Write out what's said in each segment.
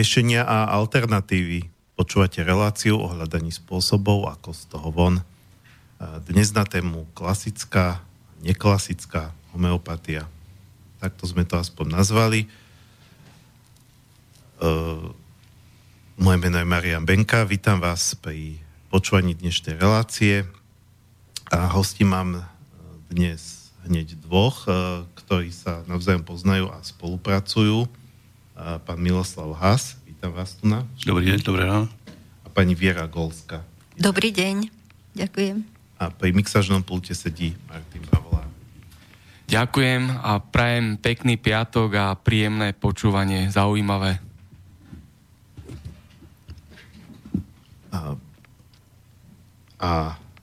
riešenia a alternatívy. Počúvate reláciu o hľadaní spôsobov, ako z toho von. Dnes na tému klasická, neklasická homeopatia. Takto sme to aspoň nazvali. Moje meno je Marian Benka, vítam vás pri počúvaní dnešnej relácie a hosti mám dnes hneď dvoch, ktorí sa navzájom poznajú a spolupracujú pán Miloslav Has. Vítam vás tu na. Dobrý deň, dobré ráno. A pani Viera Golska. Dobrý deň, ďakujem. A pri mixažnom pulte sedí Martin Pavlá. Ďakujem a prajem pekný piatok a príjemné počúvanie, zaujímavé. A, a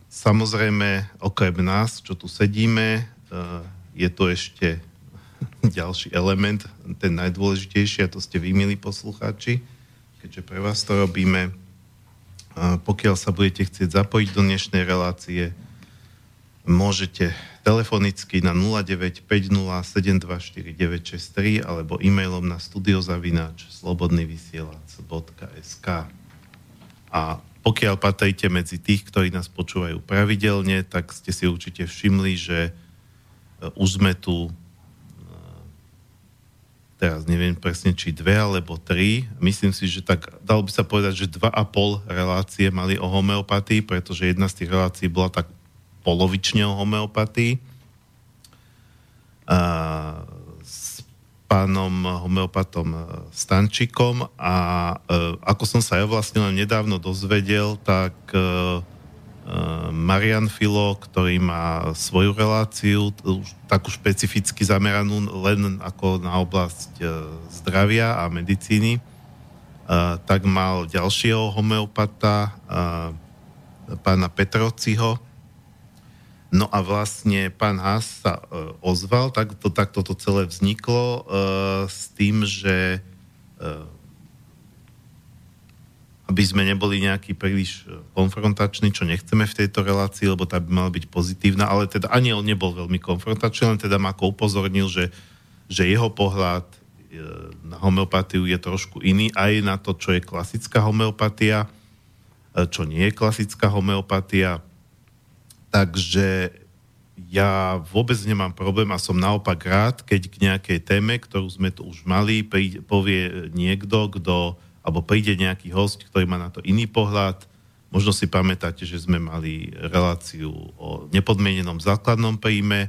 samozrejme, okrem nás, čo tu sedíme, e, je to ešte ďalší element, ten najdôležitejší, a to ste vy, milí poslucháči, keďže pre vás to robíme. Pokiaľ sa budete chcieť zapojiť do dnešnej relácie, môžete telefonicky na 0950724963 alebo e-mailom na studiozavináč slobodnyvysielac.sk A pokiaľ patríte medzi tých, ktorí nás počúvajú pravidelne, tak ste si určite všimli, že už sme tu teraz neviem presne, či dve alebo tri. Myslím si, že tak dalo by sa povedať, že dva a pol relácie mali o homeopatii, pretože jedna z tých relácií bola tak polovične o homeopatii. A s pánom homeopatom Stančikom a e, ako som sa ja vlastne len nedávno dozvedel, tak e, Marian Filo, ktorý má svoju reláciu, takú špecificky zameranú len ako na oblasť eh, zdravia a medicíny, eh, tak mal ďalšieho homeopata, pána Petrociho. No a vlastne pán Haas sa ozval, tak to, tak toto celé vzniklo s tým, že aby sme neboli nejaký príliš e, konfrontační, čo nechceme v tejto relácii, lebo tá by mala byť pozitívna, ale teda ani on nebol veľmi konfrontačný, len teda ma ako upozornil, že, že jeho pohľad e, na homeopatiu je trošku iný, aj na to, čo je klasická homeopatia, e, čo nie je klasická homeopatia. Takže ja vôbec nemám problém a som naopak rád, keď k nejakej téme, ktorú sme tu už mali, povie niekto, kto alebo príde nejaký host, ktorý má na to iný pohľad. Možno si pamätáte, že sme mali reláciu o nepodmienenom základnom príjme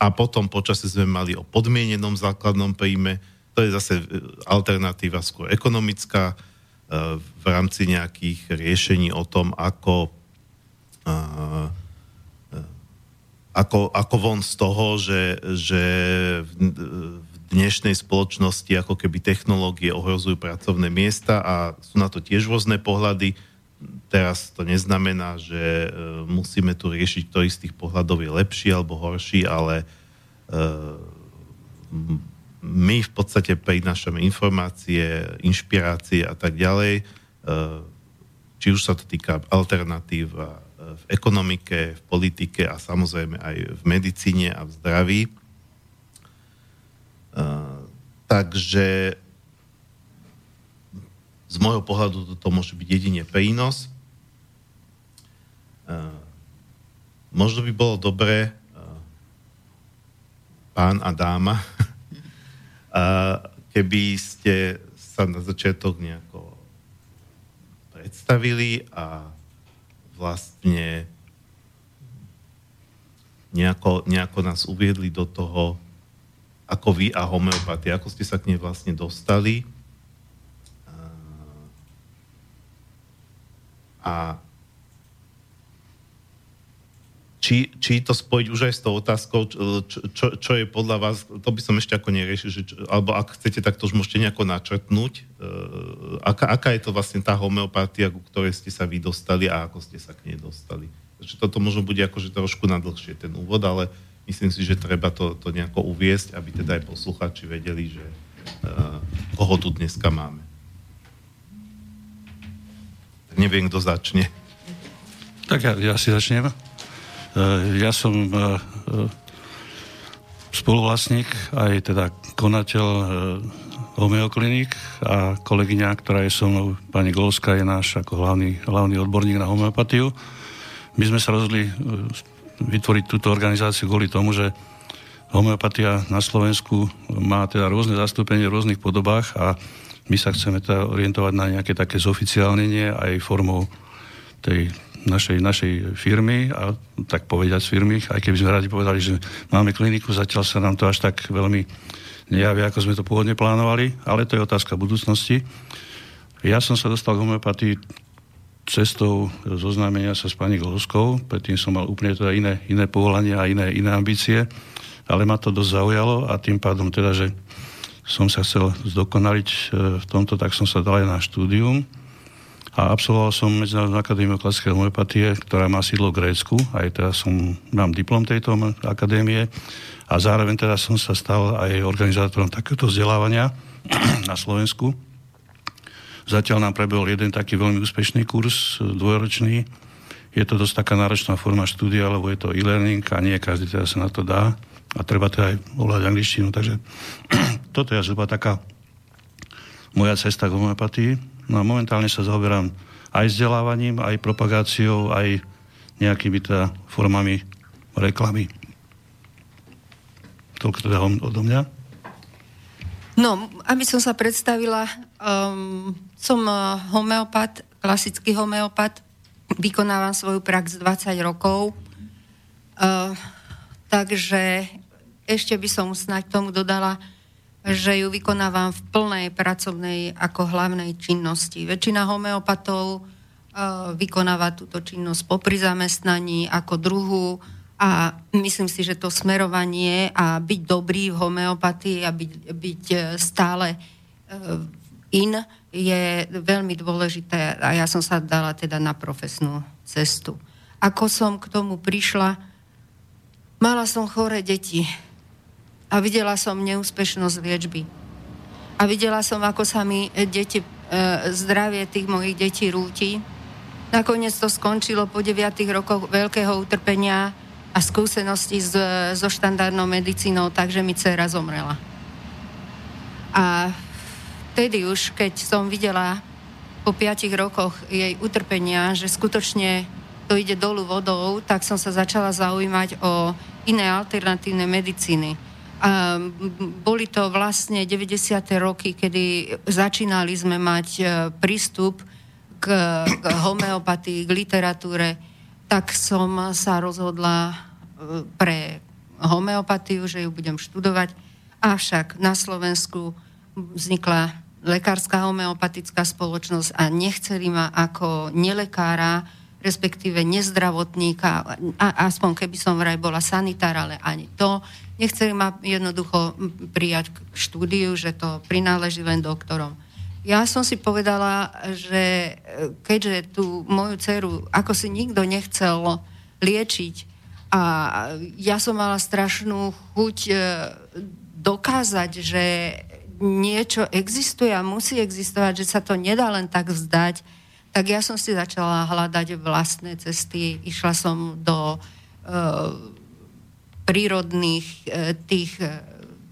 a potom počasie sme mali o podmienenom základnom príjme. To je zase e, alternatíva skôr ekonomická e, v rámci nejakých riešení o tom, ako, e, ako, ako von z toho, že, že v, dnešnej spoločnosti ako keby technológie ohrozujú pracovné miesta a sú na to tiež rôzne pohľady. Teraz to neznamená, že e, musíme tu riešiť, ktorý z tých pohľadov je lepší alebo horší, ale e, my v podstate prinášame informácie, inšpirácie a tak ďalej. E, či už sa to týka alternatív v ekonomike, v politike a samozrejme aj v medicíne a v zdraví takže z môjho pohľadu to môže byť jedine prínos. možno by bolo dobré pán a dáma, keby ste sa na začiatok nejako predstavili a vlastne nejako, nejako nás uviedli do toho, ako vy a homeopatia, ako ste sa k nej vlastne dostali. A či, či to spojiť už aj s tou otázkou, čo, čo, čo je podľa vás, to by som ešte ako neriešil, že, alebo ak chcete, tak to už môžete nejako načrtnúť. Uh, aká, aká je to vlastne tá homeopatia, ku ktorej ste sa vy dostali a ako ste sa k nej dostali? Takže toto možno bude akože trošku nadlhšie ten úvod, ale myslím si, že treba to, to nejako uviesť, aby teda aj posluchači vedeli, že uh, koho tu dneska máme. Neviem, kto začne. Tak ja, ja si začnem. Uh, ja som uh, spoluvlastník, aj teda konateľ uh, homeoklinik a kolegyňa, ktorá je so mnou, pani Golska, je náš ako hlavný, hlavný odborník na homeopatiu. My sme sa rozhodli e, vytvoriť túto organizáciu kvôli tomu, že homeopatia na Slovensku má teda rôzne zastúpenie v rôznych podobách a my sa chceme teda orientovať na nejaké také zoficiálnenie aj formou tej našej, našej firmy a tak povedať z firmy, aj keby sme radi povedali, že máme kliniku, zatiaľ sa nám to až tak veľmi nejaví, ako sme to pôvodne plánovali, ale to je otázka budúcnosti. Ja som sa dostal k homeopatii cestou zoznámenia sa s pani Golskou, predtým som mal úplne teda iné, iné povolania a iné, iné ambície, ale ma to dosť zaujalo a tým pádom teda, že som sa chcel zdokonaliť e, v tomto, tak som sa dal aj na štúdium. A absolvoval som Medzinárodnú akadémiu klasickej homeopatie, ktorá má sídlo v Grécku, aj teraz som, mám diplom tejto akadémie. A zároveň teda som sa stal aj organizátorom takéhoto vzdelávania na Slovensku. Zatiaľ nám prebehol jeden taký veľmi úspešný kurz, dvojročný. Je to dosť taká náročná forma štúdia, lebo je to e-learning a nie každý teda sa na to dá. A treba teda aj ovládať angličtinu. Takže toto je zhruba taká moja cesta k homeopatii. No a momentálne sa zaoberám aj vzdelávaním, aj propagáciou, aj nejakými teda formami reklamy. Toľko teda odo mňa. No, aby som sa predstavila, um, som uh, homeopat, klasický homeopat, vykonávam svoju prax 20 rokov, uh, takže ešte by som snáď tomu dodala, že ju vykonávam v plnej pracovnej ako hlavnej činnosti. Väčšina homeopatov uh, vykonáva túto činnosť popri zamestnaní ako druhú a myslím si, že to smerovanie a byť dobrý v homeopatii a byť, byť e, stále e, in je veľmi dôležité a ja som sa dala teda na profesnú cestu. Ako som k tomu prišla, mala som choré deti a videla som neúspešnosť liečby. A videla som, ako sa mi deti, e, zdravie tých mojich detí rúti. Nakoniec to skončilo po 9 rokoch veľkého utrpenia a skúsenosti s, so štandardnou medicínou, takže mi dcera zomrela. A vtedy už, keď som videla po piatich rokoch jej utrpenia, že skutočne to ide dolu vodou, tak som sa začala zaujímať o iné alternatívne medicíny. A boli to vlastne 90. roky, kedy začínali sme mať e, prístup k, k homeopatii, k literatúre, tak som sa rozhodla e, pre homeopatiu, že ju budem študovať. Avšak na Slovensku vznikla lekárska homeopatická spoločnosť a nechceli ma ako nelekára, respektíve nezdravotníka, a, aspoň keby som vraj bola sanitár, ale ani to. Nechceli ma jednoducho prijať k štúdiu, že to prináleží len doktorom. Ja som si povedala, že e, keďže tú moju dceru ako si nikto nechcel liečiť a ja som mala strašnú chuť e, dokázať, že niečo existuje a musí existovať, že sa to nedá len tak vzdať, tak ja som si začala hľadať vlastné cesty. Išla som do uh, prírodných uh, tých uh,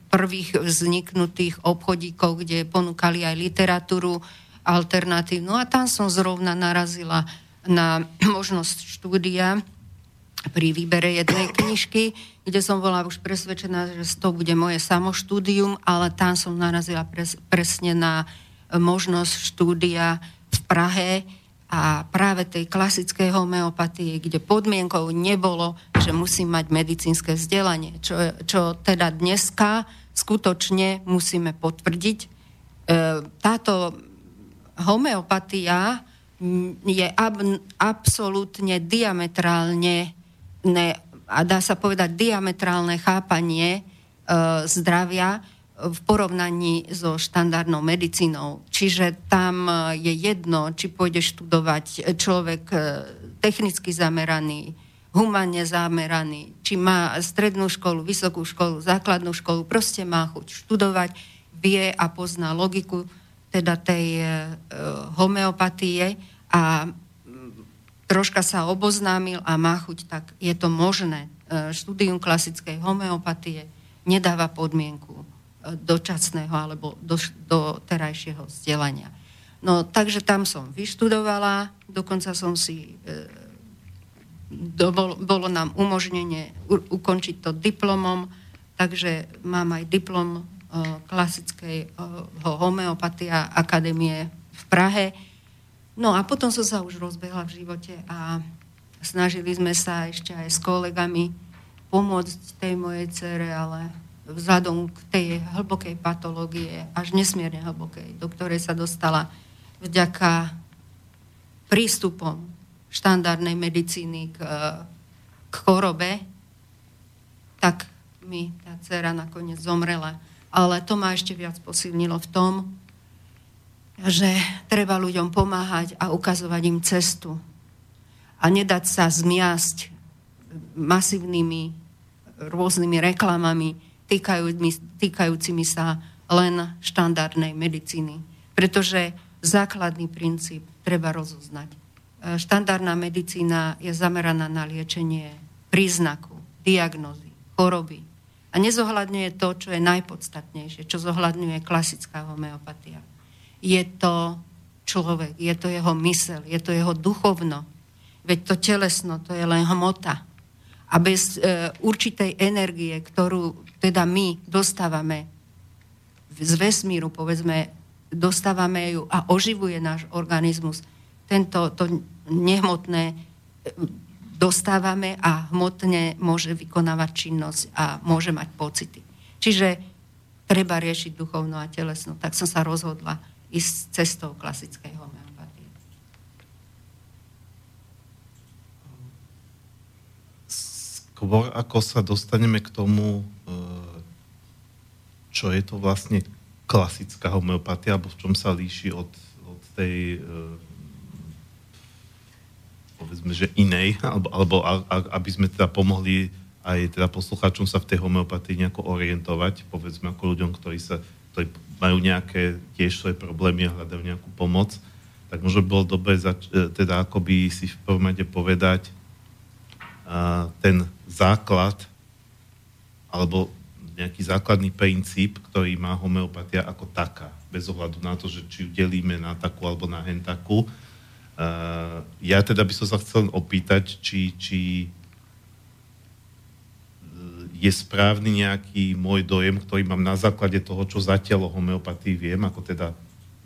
prvých vzniknutých obchodíkov, kde ponúkali aj literatúru alternatívnu. A tam som zrovna narazila na možnosť štúdia pri výbere jednej knižky, kde som bola už presvedčená, že to bude moje samoštúdium, ale tam som narazila pres, presne na možnosť štúdia v Prahe a práve tej klasickej homeopatie, kde podmienkou nebolo, že musím mať medicínske vzdelanie, čo, čo teda dneska skutočne musíme potvrdiť. E, táto homeopatia je ab, absolútne diametrálne ne, a dá sa povedať diametrálne chápanie e, zdravia v porovnaní so štandardnou medicínou. Čiže tam je jedno, či pôjde študovať človek e, technicky zameraný, humánne zameraný, či má strednú školu, vysokú školu, základnú školu, proste má chuť študovať, vie a pozná logiku teda tej e, homeopatie a troška sa oboznámil a má chuť, tak je to možné. E, štúdium klasickej homeopatie nedáva podmienku dočasného alebo do, do terajšieho vzdelania. No, takže tam som vyštudovala, dokonca som si, e, do, bolo nám umožnenie u, ukončiť to diplomom, takže mám aj diplom e, klasickej e, homeopatia akadémie v Prahe. No a potom som sa už rozbehla v živote a snažili sme sa ešte aj s kolegami pomôcť tej mojej cere, ale vzhľadom k tej hlbokej patológie, až nesmierne hlbokej, do ktorej sa dostala vďaka prístupom štandardnej medicíny k, k chorobe, tak mi tá dcera nakoniec zomrela. Ale to ma ešte viac posilnilo v tom, že treba ľuďom pomáhať a ukazovať im cestu. A nedať sa zmiasť masívnymi rôznymi reklamami týkajúcimi sa len štandardnej medicíny. Pretože základný princíp treba rozoznať. E, štandardná medicína je zameraná na liečenie príznaku, diagnózy, choroby. A nezohľadňuje to, čo je najpodstatnejšie, čo zohľadňuje klasická homeopatia. Je to človek, je to jeho mysel, je to jeho duchovno. Veď to telesno, to je len hmota. A bez e, určitej energie, ktorú teda my dostávame z vesmíru, povedzme, dostávame ju a oživuje náš organizmus. Tento to nehmotné e, dostávame a hmotne môže vykonávať činnosť a môže mať pocity. Čiže treba riešiť duchovnú a telesnú. Tak som sa rozhodla ísť cestou klasickej homeopatie. Skôr ako sa dostaneme k tomu, e, čo je to vlastne klasická homeopatia, alebo v čom sa líši od, od tej e, povedzme, že inej, alebo, alebo aby sme teda pomohli aj teda poslucháčom sa v tej homeopatii nejako orientovať, povedzme ako ľuďom, ktorí sa ktorí majú nejaké tiež svoje problémy a hľadajú nejakú pomoc, tak možno by bolo dobre zač- e, teda akoby si v prvom rade povedať a, ten základ alebo nejaký základný princíp, ktorý má homeopatia ako taká, bez ohľadu na to, že či ju delíme na takú alebo na hen takú. Uh, ja teda by som sa chcel opýtať, či, či e, je správny nejaký môj dojem, ktorý mám na základe toho, čo zatiaľ o homeopatii viem, ako teda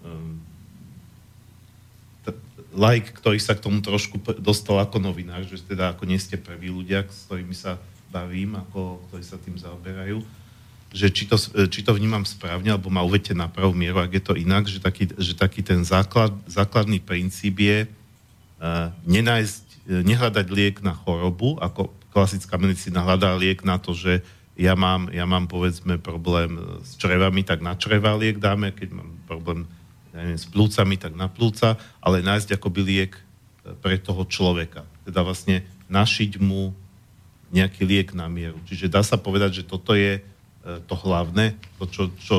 um, like, ktorý sa k tomu trošku dostal ako novinár, že teda ako nie ste prví ľudia, s ktorými sa bavím, ako, ktorí sa tým zaoberajú, že či to, či to vnímam správne, alebo ma uvete na pravú mieru, ak je to inak, že taký, že taký ten základ, základný princíp je uh, nenájsť, nehľadať liek na chorobu, ako klasická medicína hľadá liek na to, že ja mám, ja mám povedzme problém s črevami, tak na čreva liek dáme, keď mám problém ja neviem, s plúcami, tak na plúca, ale nájsť akoby liek pre toho človeka. Teda vlastne našiť mu nejaký liek na mieru. Čiže dá sa povedať, že toto je e, to hlavné, to, čo, čo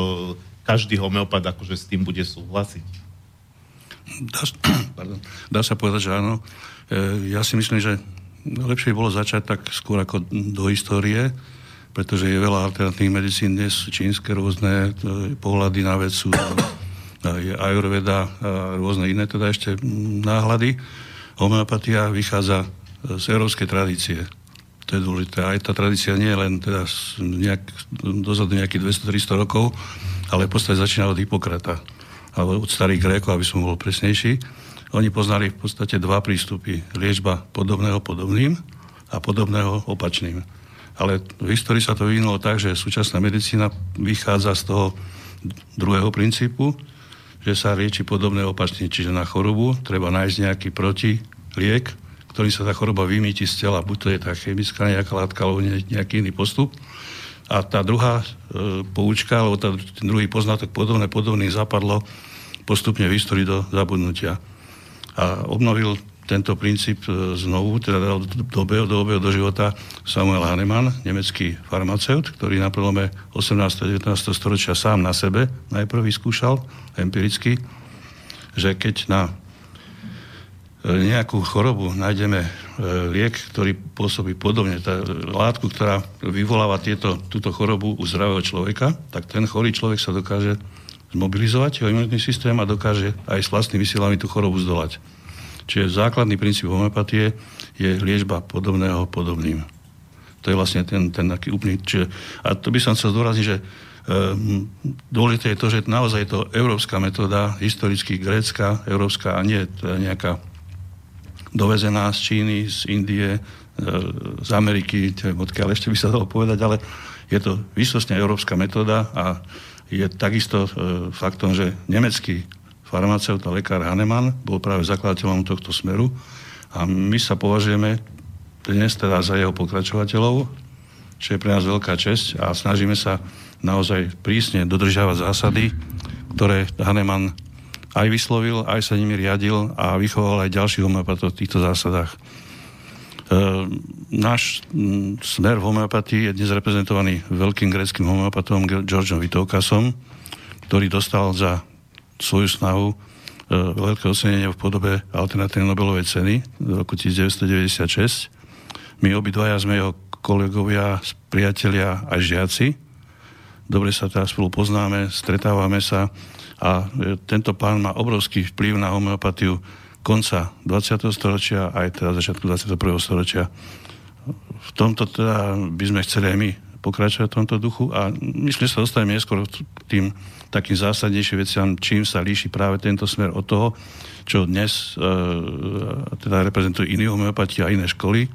každý homeopat akože s tým bude súhlasiť. Dá, pardon, dá sa povedať, že áno. E, ja si myslím, že lepšie bolo začať tak skôr ako do histórie, pretože je veľa alternatívnych medicín dnes, čínske rôzne e, pohľady na vec sú je ajurveda a rôzne iné teda ešte náhľady. Homeopatia vychádza z európskej tradície to je dôležité. Aj tá tradícia nie je len teda nejak, dozadu nejakých 200-300 rokov, ale v podstate začína od Hipokrata, alebo od starých Grékov, aby som bol presnejší. Oni poznali v podstate dva prístupy. Liečba podobného podobným a podobného opačným. Ale v histórii sa to vyvinulo tak, že súčasná medicína vychádza z toho druhého princípu, že sa lieči podobné opačne, čiže na chorobu treba nájsť nejaký protiliek, ktorým sa tá choroba vymýti z tela. Buď to je tá chemická nejaká látka, alebo nejaký iný postup. A tá druhá e, poučka, alebo tá, ten druhý poznatok podobné podobný zapadlo postupne v histórii do zabudnutia. A obnovil tento princíp e, znovu, teda dal do do obeho do života Samuel Hahnemann, nemecký farmaceut, ktorý na prelome 18. a 19. storočia sám na sebe najprv vyskúšal empiricky, že keď na E, nejakú chorobu, nájdeme e, liek, ktorý pôsobí podobne, tá látku, ktorá vyvoláva tieto, túto chorobu u zdravého človeka, tak ten chorý človek sa dokáže zmobilizovať, jeho imunitný systém a dokáže aj s vlastnými silami tú chorobu zdolať. Čiže základný princíp homeopatie je liečba podobného podobným. To je vlastne ten, ten taký úplný... Čiže, a to by som chcel zdôrazniť, že Ehm, dôležité je to, že naozaj je to európska metóda, historicky grécka, európska a nie nejaká dovezená z Číny, z Indie, e, z Ameriky, odkiaľ ešte by sa dalo povedať, ale je to vysostne európska metóda a je takisto e, faktom, že nemecký farmaceut a lekár Hahnemann bol práve zakladateľom tohto smeru a my sa považujeme dnes teda za jeho pokračovateľov, čo je pre nás veľká česť a snažíme sa naozaj prísne dodržiavať zásady, ktoré Haneman aj vyslovil, aj sa nimi riadil a vychoval aj ďalších homeopatov v týchto zásadách. E, náš m, smer v homeopatii je dnes reprezentovaný veľkým greckým homeopatom Georgeom Vitoukasom, ktorý dostal za svoju snahu e, veľké ocenenie v podobe alternatívnej Nobelovej ceny v roku 1996. My obidvaja sme jeho kolegovia, priatelia a žiaci dobre sa teraz spolu poznáme, stretávame sa a e, tento pán má obrovský vplyv na homeopatiu konca 20. storočia aj teda začiatku 21. storočia. V tomto teda by sme chceli aj my pokračovať v tomto duchu a myslím, že sa dostaneme neskôr k tým takým zásadnejším veciam, čím sa líši práve tento smer od toho, čo dnes e, teda reprezentujú iní homeopati a iné školy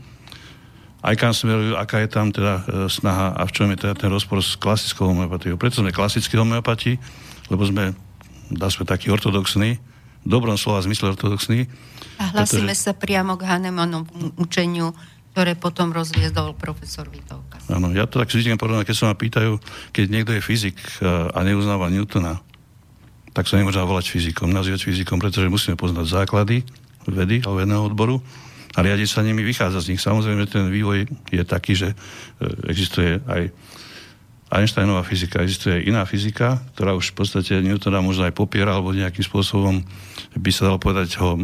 aj kam smerujú, aká je tam teda e, snaha a v čom je teda ten rozpor s klasickou homeopatiou. Preto sme klasickí homeopati, lebo sme, dá sme takí ortodoxní, dobrom slova zmysle ortodoxní. A hlasíme pretože... sa priamo k Hahnemannovmu učeniu, ktoré potom rozviedol profesor Vitovka. Áno, ja to tak zvyknem podobne, keď sa ma pýtajú, keď niekto je fyzik e, a neuznáva Newtona, tak sa nemôže volať fyzikom, nazývať fyzikom, pretože musíme poznať základy vedy alebo vedného odboru a riadiť sa nimi, vychádza z nich. Samozrejme, ten vývoj je taký, že e, existuje aj Einsteinová fyzika, existuje aj iná fyzika, ktorá už v podstate Newtona možno aj popiera, alebo nejakým spôsobom by sa dalo povedať, ho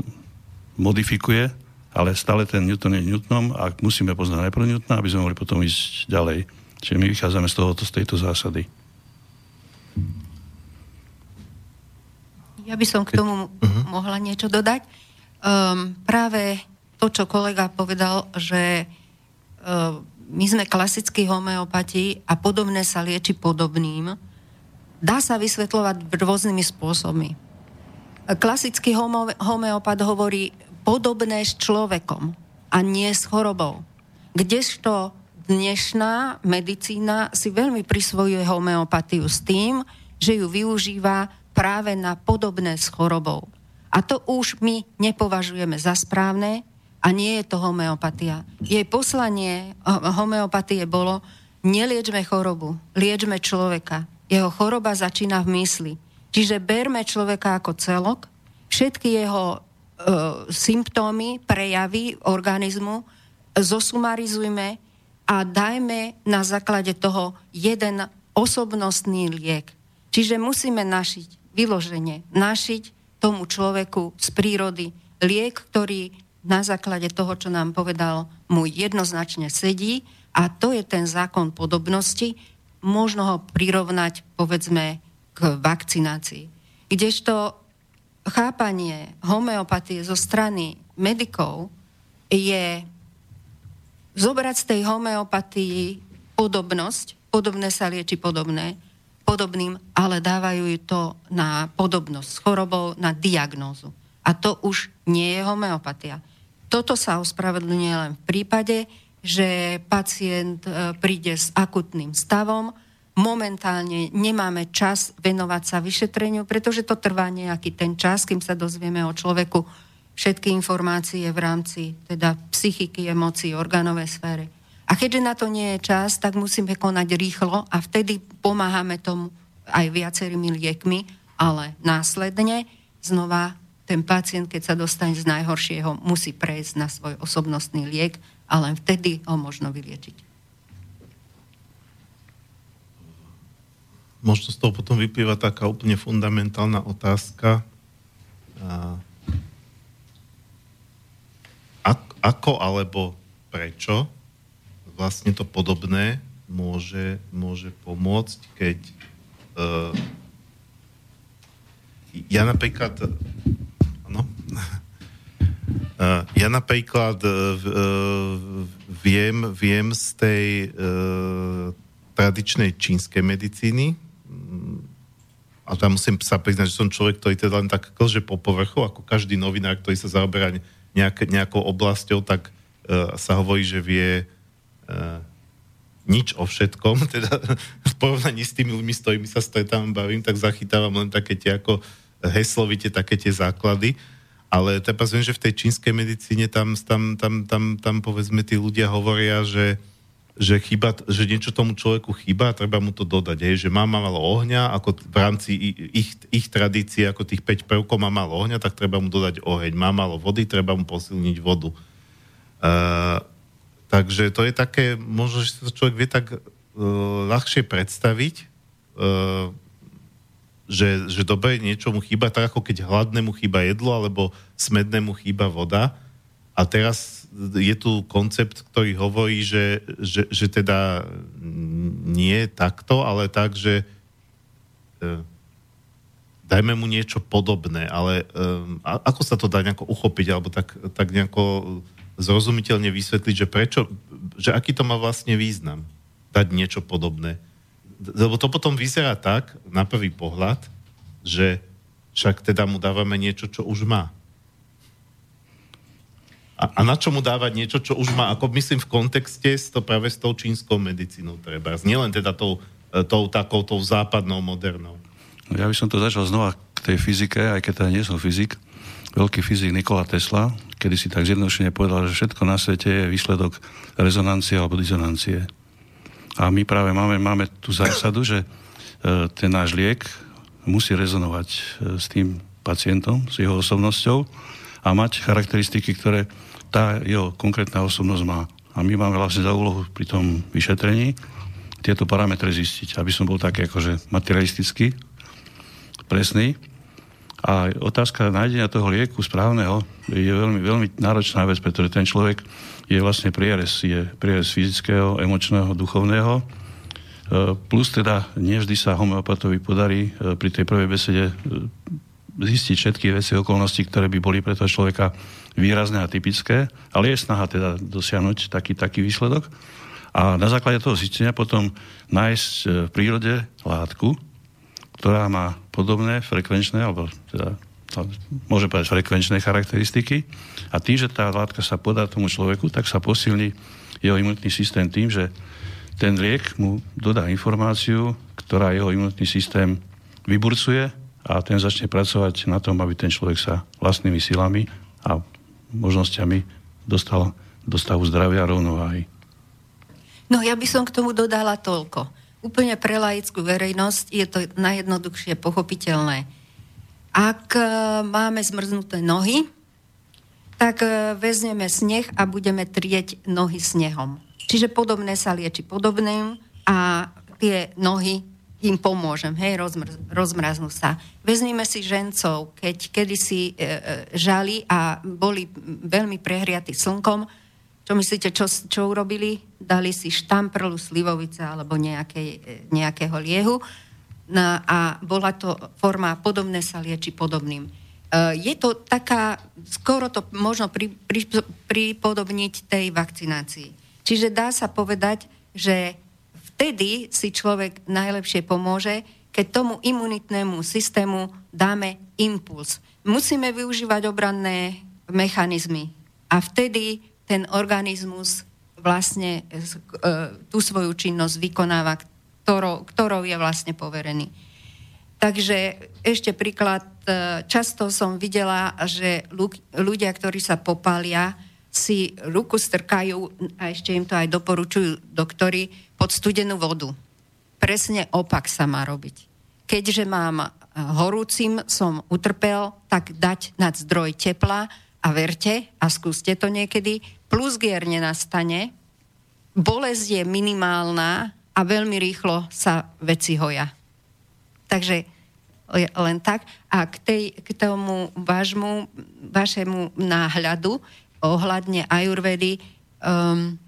modifikuje, ale stále ten Newton je Newtonom a musíme poznať najprv Newtona, aby sme mohli potom ísť ďalej. Čiže my vychádzame z tohoto, z tejto zásady. Ja by som k tomu uh-huh. mohla niečo dodať. Um, práve to, čo kolega povedal, že e, my sme klasickí homeopati a podobné sa lieči podobným, dá sa vysvetľovať rôznymi spôsobmi. Klasický homeopat hovorí podobné s človekom a nie s chorobou. Kdežto dnešná medicína si veľmi prisvojuje homeopatiu s tým, že ju využíva práve na podobné s chorobou. A to už my nepovažujeme za správne, a nie je to homeopatia. Jej poslanie homeopatie bolo, neliečme chorobu, liečme človeka. Jeho choroba začína v mysli. Čiže berme človeka ako celok, všetky jeho e, symptómy, prejavy organizmu zosumarizujme a dajme na základe toho jeden osobnostný liek. Čiže musíme našiť, vyloženie, našiť tomu človeku z prírody liek, ktorý na základe toho, čo nám povedal, mu jednoznačne sedí a to je ten zákon podobnosti. Možno ho prirovnať, povedzme, k vakcinácii. Kdežto chápanie homeopatie zo strany medikov je zobrať z tej homeopatii podobnosť, podobné sa lieči podobné, podobným, ale dávajú to na podobnosť s chorobou, na diagnózu. A to už nie je homeopatia. Toto sa ospravedlňuje len v prípade, že pacient e, príde s akutným stavom, momentálne nemáme čas venovať sa vyšetreniu, pretože to trvá nejaký ten čas, kým sa dozvieme o človeku všetky informácie v rámci teda psychiky, emócií, orgánové sfére. A keďže na to nie je čas, tak musíme konať rýchlo a vtedy pomáhame tomu aj viacerými liekmi, ale následne znova ten pacient, keď sa dostane z najhoršieho, musí prejsť na svoj osobnostný liek a len vtedy ho možno vyliečiť. Možno z toho potom vyplýva taká úplne fundamentálna otázka. Ako alebo prečo vlastne to podobné môže, môže pomôcť, keď uh, ja napríklad no, uh, ja napríklad uh, viem, viem z tej uh, tradičnej čínskej medicíny a tam musím sa priznať, že som človek, ktorý teda len tak klže po povrchu, ako každý novinár, ktorý sa zaoberá nejak, nejakou oblasťou, tak uh, sa hovorí, že vie uh, nič o všetkom, teda v porovnaní s tými ľuďmi, s ktorými sa stretávam, bavím, tak zachytávam len také tie ako heslovite, také tie základy. Ale teda viem, že v tej čínskej medicíne tam, tam, tam, tam, tam povedzme tí ľudia hovoria, že, že, chyba, že niečo tomu človeku chýba a treba mu to dodať. Hej, že má malo ohňa, ako v rámci ich, ich tradície, ako tých 5 prvkov má malo ohňa, tak treba mu dodať oheň. Má malo vody, treba mu posilniť vodu. Uh, Takže to je také, možno, že sa človek vie tak uh, ľahšie predstaviť, uh, že, že dobre, niečo mu chýba, tak ako keď hladnému chýba jedlo, alebo smednému chýba voda. A teraz je tu koncept, ktorý hovorí, že, že, že teda nie takto, ale tak, že uh, dajme mu niečo podobné, ale um, ako sa to dá nejako uchopiť, alebo tak, tak nejako zrozumiteľne vysvetliť, že prečo, že aký to má vlastne význam dať niečo podobné. Lebo to potom vyzerá tak, na prvý pohľad, že však teda mu dávame niečo, čo už má. A, a na čo mu dávať niečo, čo už má? Ako myslím v kontexte s to práve s tou čínskou medicínou treba. Nielen teda tou, e, tou takou, tou západnou, modernou. No ja by som to začal znova k tej fyzike, aj keď teda nie som fyzik. Veľký fyzik Nikola Tesla kedy si tak zjednodušene povedal, že všetko na svete je výsledok rezonancie alebo dizonancie. A my práve máme, máme tú zásadu, že e, ten náš liek musí rezonovať e, s tým pacientom, s jeho osobnosťou a mať charakteristiky, ktoré tá jeho konkrétna osobnosť má. A my máme vlastne za úlohu pri tom vyšetrení tieto parametre zistiť, aby som bol taký akože materialistický, presný a otázka nájdenia toho lieku správneho je veľmi, veľmi náročná vec, pretože ten človek je vlastne prierez, je prierez fyzického, emočného, duchovného. E, plus teda nevždy sa homeopatovi podarí e, pri tej prvej besede e, zistiť všetky veci, okolnosti, ktoré by boli pre toho človeka výrazné a typické, ale je snaha teda dosiahnuť taký, taký výsledok. A na základe toho zistenia potom nájsť v prírode látku, ktorá má podobné frekvenčné, alebo teda môže povedať frekvenčné charakteristiky a tým, že tá látka sa podá tomu človeku, tak sa posilní jeho imunitný systém tým, že ten liek mu dodá informáciu, ktorá jeho imunitný systém vyburcuje a ten začne pracovať na tom, aby ten človek sa vlastnými silami a možnosťami dostal do stavu zdravia rovnováhy. No ja by som k tomu dodala toľko úplne pre laickú verejnosť je to najjednoduchšie pochopiteľné. Ak e, máme zmrznuté nohy, tak e, vezmeme sneh a budeme trieť nohy snehom. Čiže podobné sa lieči podobným a tie nohy im pomôžem, hej, rozmr- rozmraznú sa. Vezmime si žencov, keď kedysi e, e, žali a boli veľmi prehriatí slnkom, čo myslíte, čo, čo urobili? Dali si štamprlu slivovice alebo nejakej, e, nejakého liehu no, a bola to forma podobné sa lieči podobným. E, je to taká, skoro to možno pri, pri, pripodobniť tej vakcinácii. Čiže dá sa povedať, že vtedy si človek najlepšie pomôže, keď tomu imunitnému systému dáme impuls. Musíme využívať obranné mechanizmy a vtedy ten organizmus vlastne e, tú svoju činnosť vykonáva, ktorou, ktorou je vlastne poverený. Takže ešte príklad, e, často som videla, že ľudia, ktorí sa popália, si ruku strkajú, a ešte im to aj doporučujú doktori, pod studenú vodu. Presne opak sa má robiť. Keďže mám e, horúcim, som utrpel, tak dať nad zdroj tepla a verte, a skúste to niekedy, plus gier nenastane, bolesť je minimálna a veľmi rýchlo sa veci hoja. Takže len tak. A k, tej, k tomu vášmu, vašemu náhľadu, ohľadne ajurvedy. Um,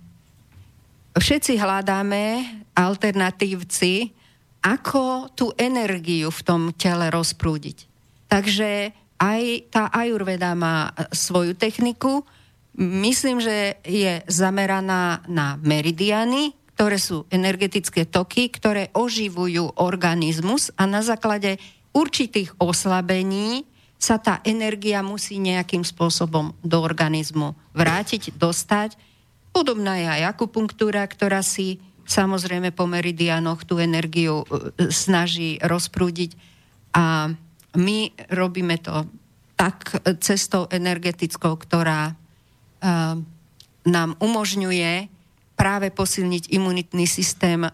všetci hľadáme alternatívci, ako tú energiu v tom tele rozprúdiť. Takže aj tá ajurveda má svoju techniku. Myslím, že je zameraná na meridiany, ktoré sú energetické toky, ktoré oživujú organizmus a na základe určitých oslabení sa tá energia musí nejakým spôsobom do organizmu vrátiť, dostať. Podobná je aj akupunktúra, ktorá si samozrejme po meridianoch tú energiu e, snaží rozprúdiť a my robíme to tak cestou energetickou, ktorá uh, nám umožňuje práve posilniť imunitný systém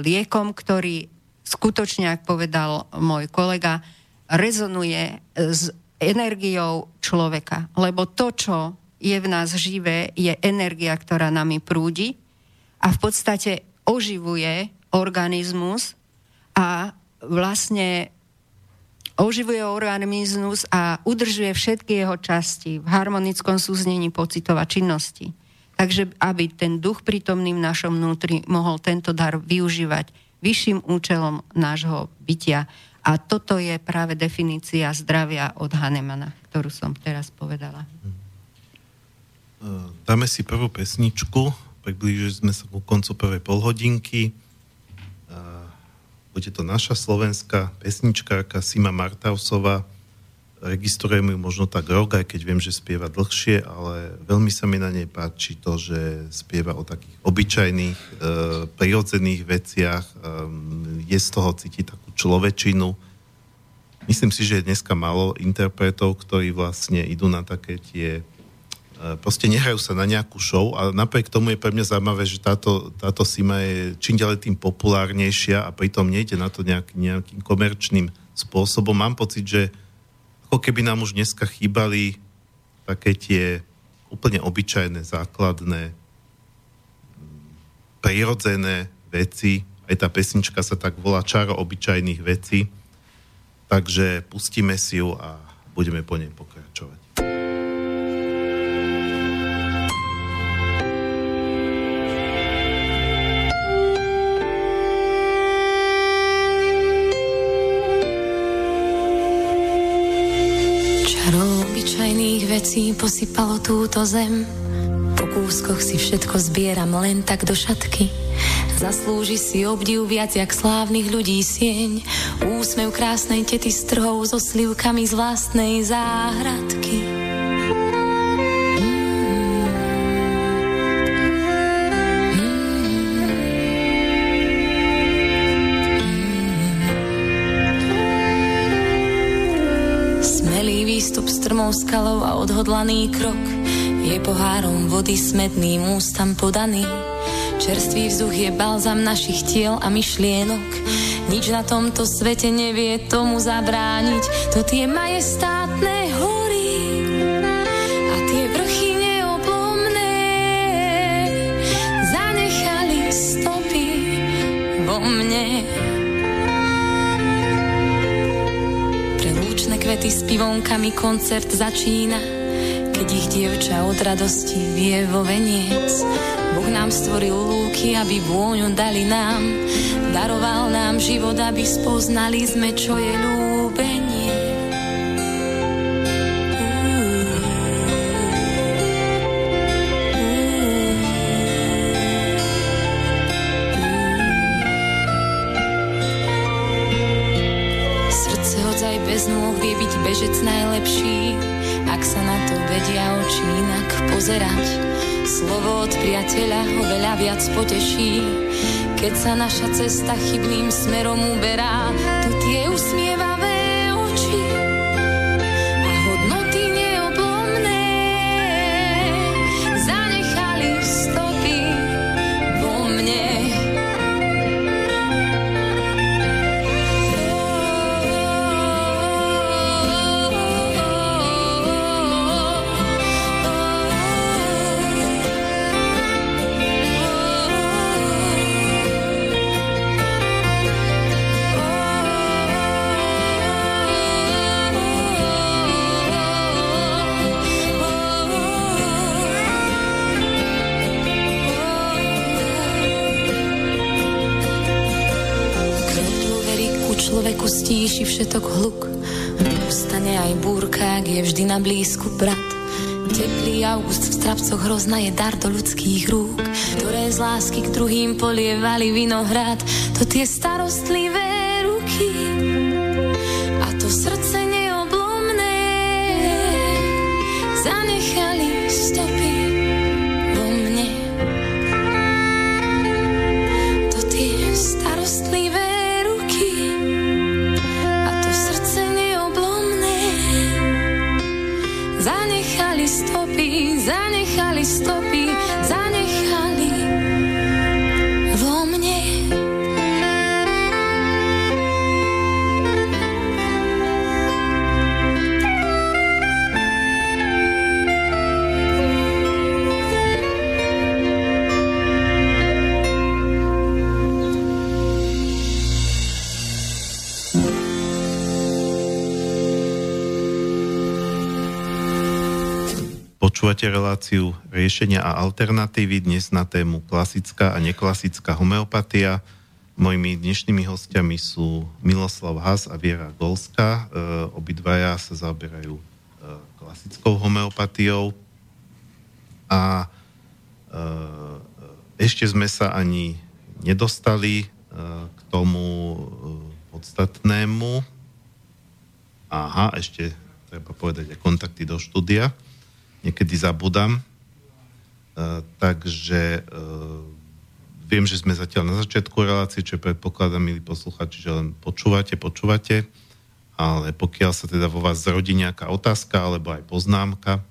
liekom, ktorý skutočne, ak povedal môj kolega, rezonuje s energiou človeka. Lebo to, čo je v nás živé, je energia, ktorá nami prúdi a v podstate oživuje organizmus a vlastne oživuje organizmus a udržuje všetky jeho časti v harmonickom súznení pocitov a činnosti. Takže aby ten duch prítomný v našom vnútri mohol tento dar využívať vyšším účelom nášho bytia. A toto je práve definícia zdravia od Hanemana, ktorú som teraz povedala. Dáme si prvú pesničku, priblížili sme sa ku koncu prvej polhodinky. Bude to naša slovenská pesničkárka Sima Martausová. Registrujem ju možno tak rok, aj keď viem, že spieva dlhšie, ale veľmi sa mi na nej páči to, že spieva o takých obyčajných, e, prirodzených veciach. E, je z toho cítiť takú človečinu. Myslím si, že je dneska málo interpretov, ktorí vlastne idú na také tie e, proste nehrajú sa na nejakú show a napriek tomu je pre mňa zaujímavé, že táto, táto Sima je čím ďalej tým populárnejšia a pritom nejde na to nejak, nejakým komerčným spôsobom. Mám pocit, že ako keby nám už dneska chýbali také tie úplne obyčajné, základné, prirodzené veci. Aj tá pesnička sa tak volá Čaro obyčajných vecí. Takže pustíme si ju a budeme po nej pokračovať. obyčajných vecí posypalo túto zem. Po kúskoch si všetko zbieram len tak do šatky. Zaslúži si obdiv viac jak slávnych ľudí sieň. Úsmev krásnej tety s trhou so slivkami z vlastnej záhradky. výstup strmou skalou a odhodlaný krok je pohárom vody smedným ústam podaný. Čerstvý vzduch je balzam našich tiel a myšlienok. Nič na tomto svete nevie tomu zabrániť. To tie majestátne hory a tie vrchy neoblomné zanechali stopy vo mne. kvety s pivonkami koncert začína, keď ich dievča od radosti vie vo veniec. Boh nám stvoril lúky, aby vôňu dali nám, daroval nám život, aby spoznali sme, čo je ľúbenie. bežec najlepší, ak sa na to vedia oči inak pozerať. Slovo od priateľa ho veľa viac poteší, keď sa naša cesta chybným smerom uberá. Tu tie usmievavé blízku brat. Teplý august v strapcoch hrozná je dar do ľudských rúk, ktoré z lásky k druhým polievali vinohrad. To tie starostlivé Počúvate reláciu riešenia a alternatívy dnes na tému klasická a neklasická homeopatia. Mojimi dnešnými hostiami sú Miloslav Has a Viera Golská. E, obidvaja sa zaoberajú e, klasickou homeopatiou. A e, ešte sme sa ani nedostali e, k tomu e, podstatnému. Aha, ešte treba povedať aj kontakty do štúdia niekedy zabudám. Uh, takže uh, viem, že sme zatiaľ na začiatku relácie, čo predpokladám, milí posluchači, že len počúvate, počúvate, ale pokiaľ sa teda vo vás zrodí nejaká otázka alebo aj poznámka, uh,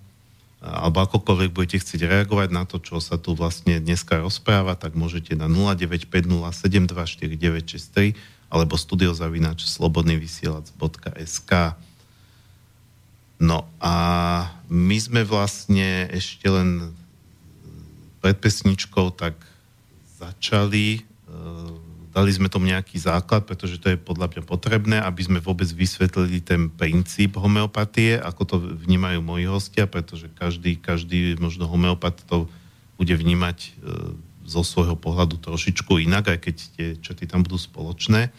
alebo akokoľvek budete chcieť reagovať na to, čo sa tu vlastne dneska rozpráva, tak môžete na 0950724963 alebo studiozavinač slobodnyvysielac.sk No a my sme vlastne ešte len pred pesničkou tak začali, dali sme tomu nejaký základ, pretože to je podľa mňa potrebné, aby sme vôbec vysvetlili ten princíp homeopatie, ako to vnímajú moji hostia, pretože každý, každý možno homeopat to bude vnímať zo svojho pohľadu trošičku inak, aj keď tie črty tam budú spoločné.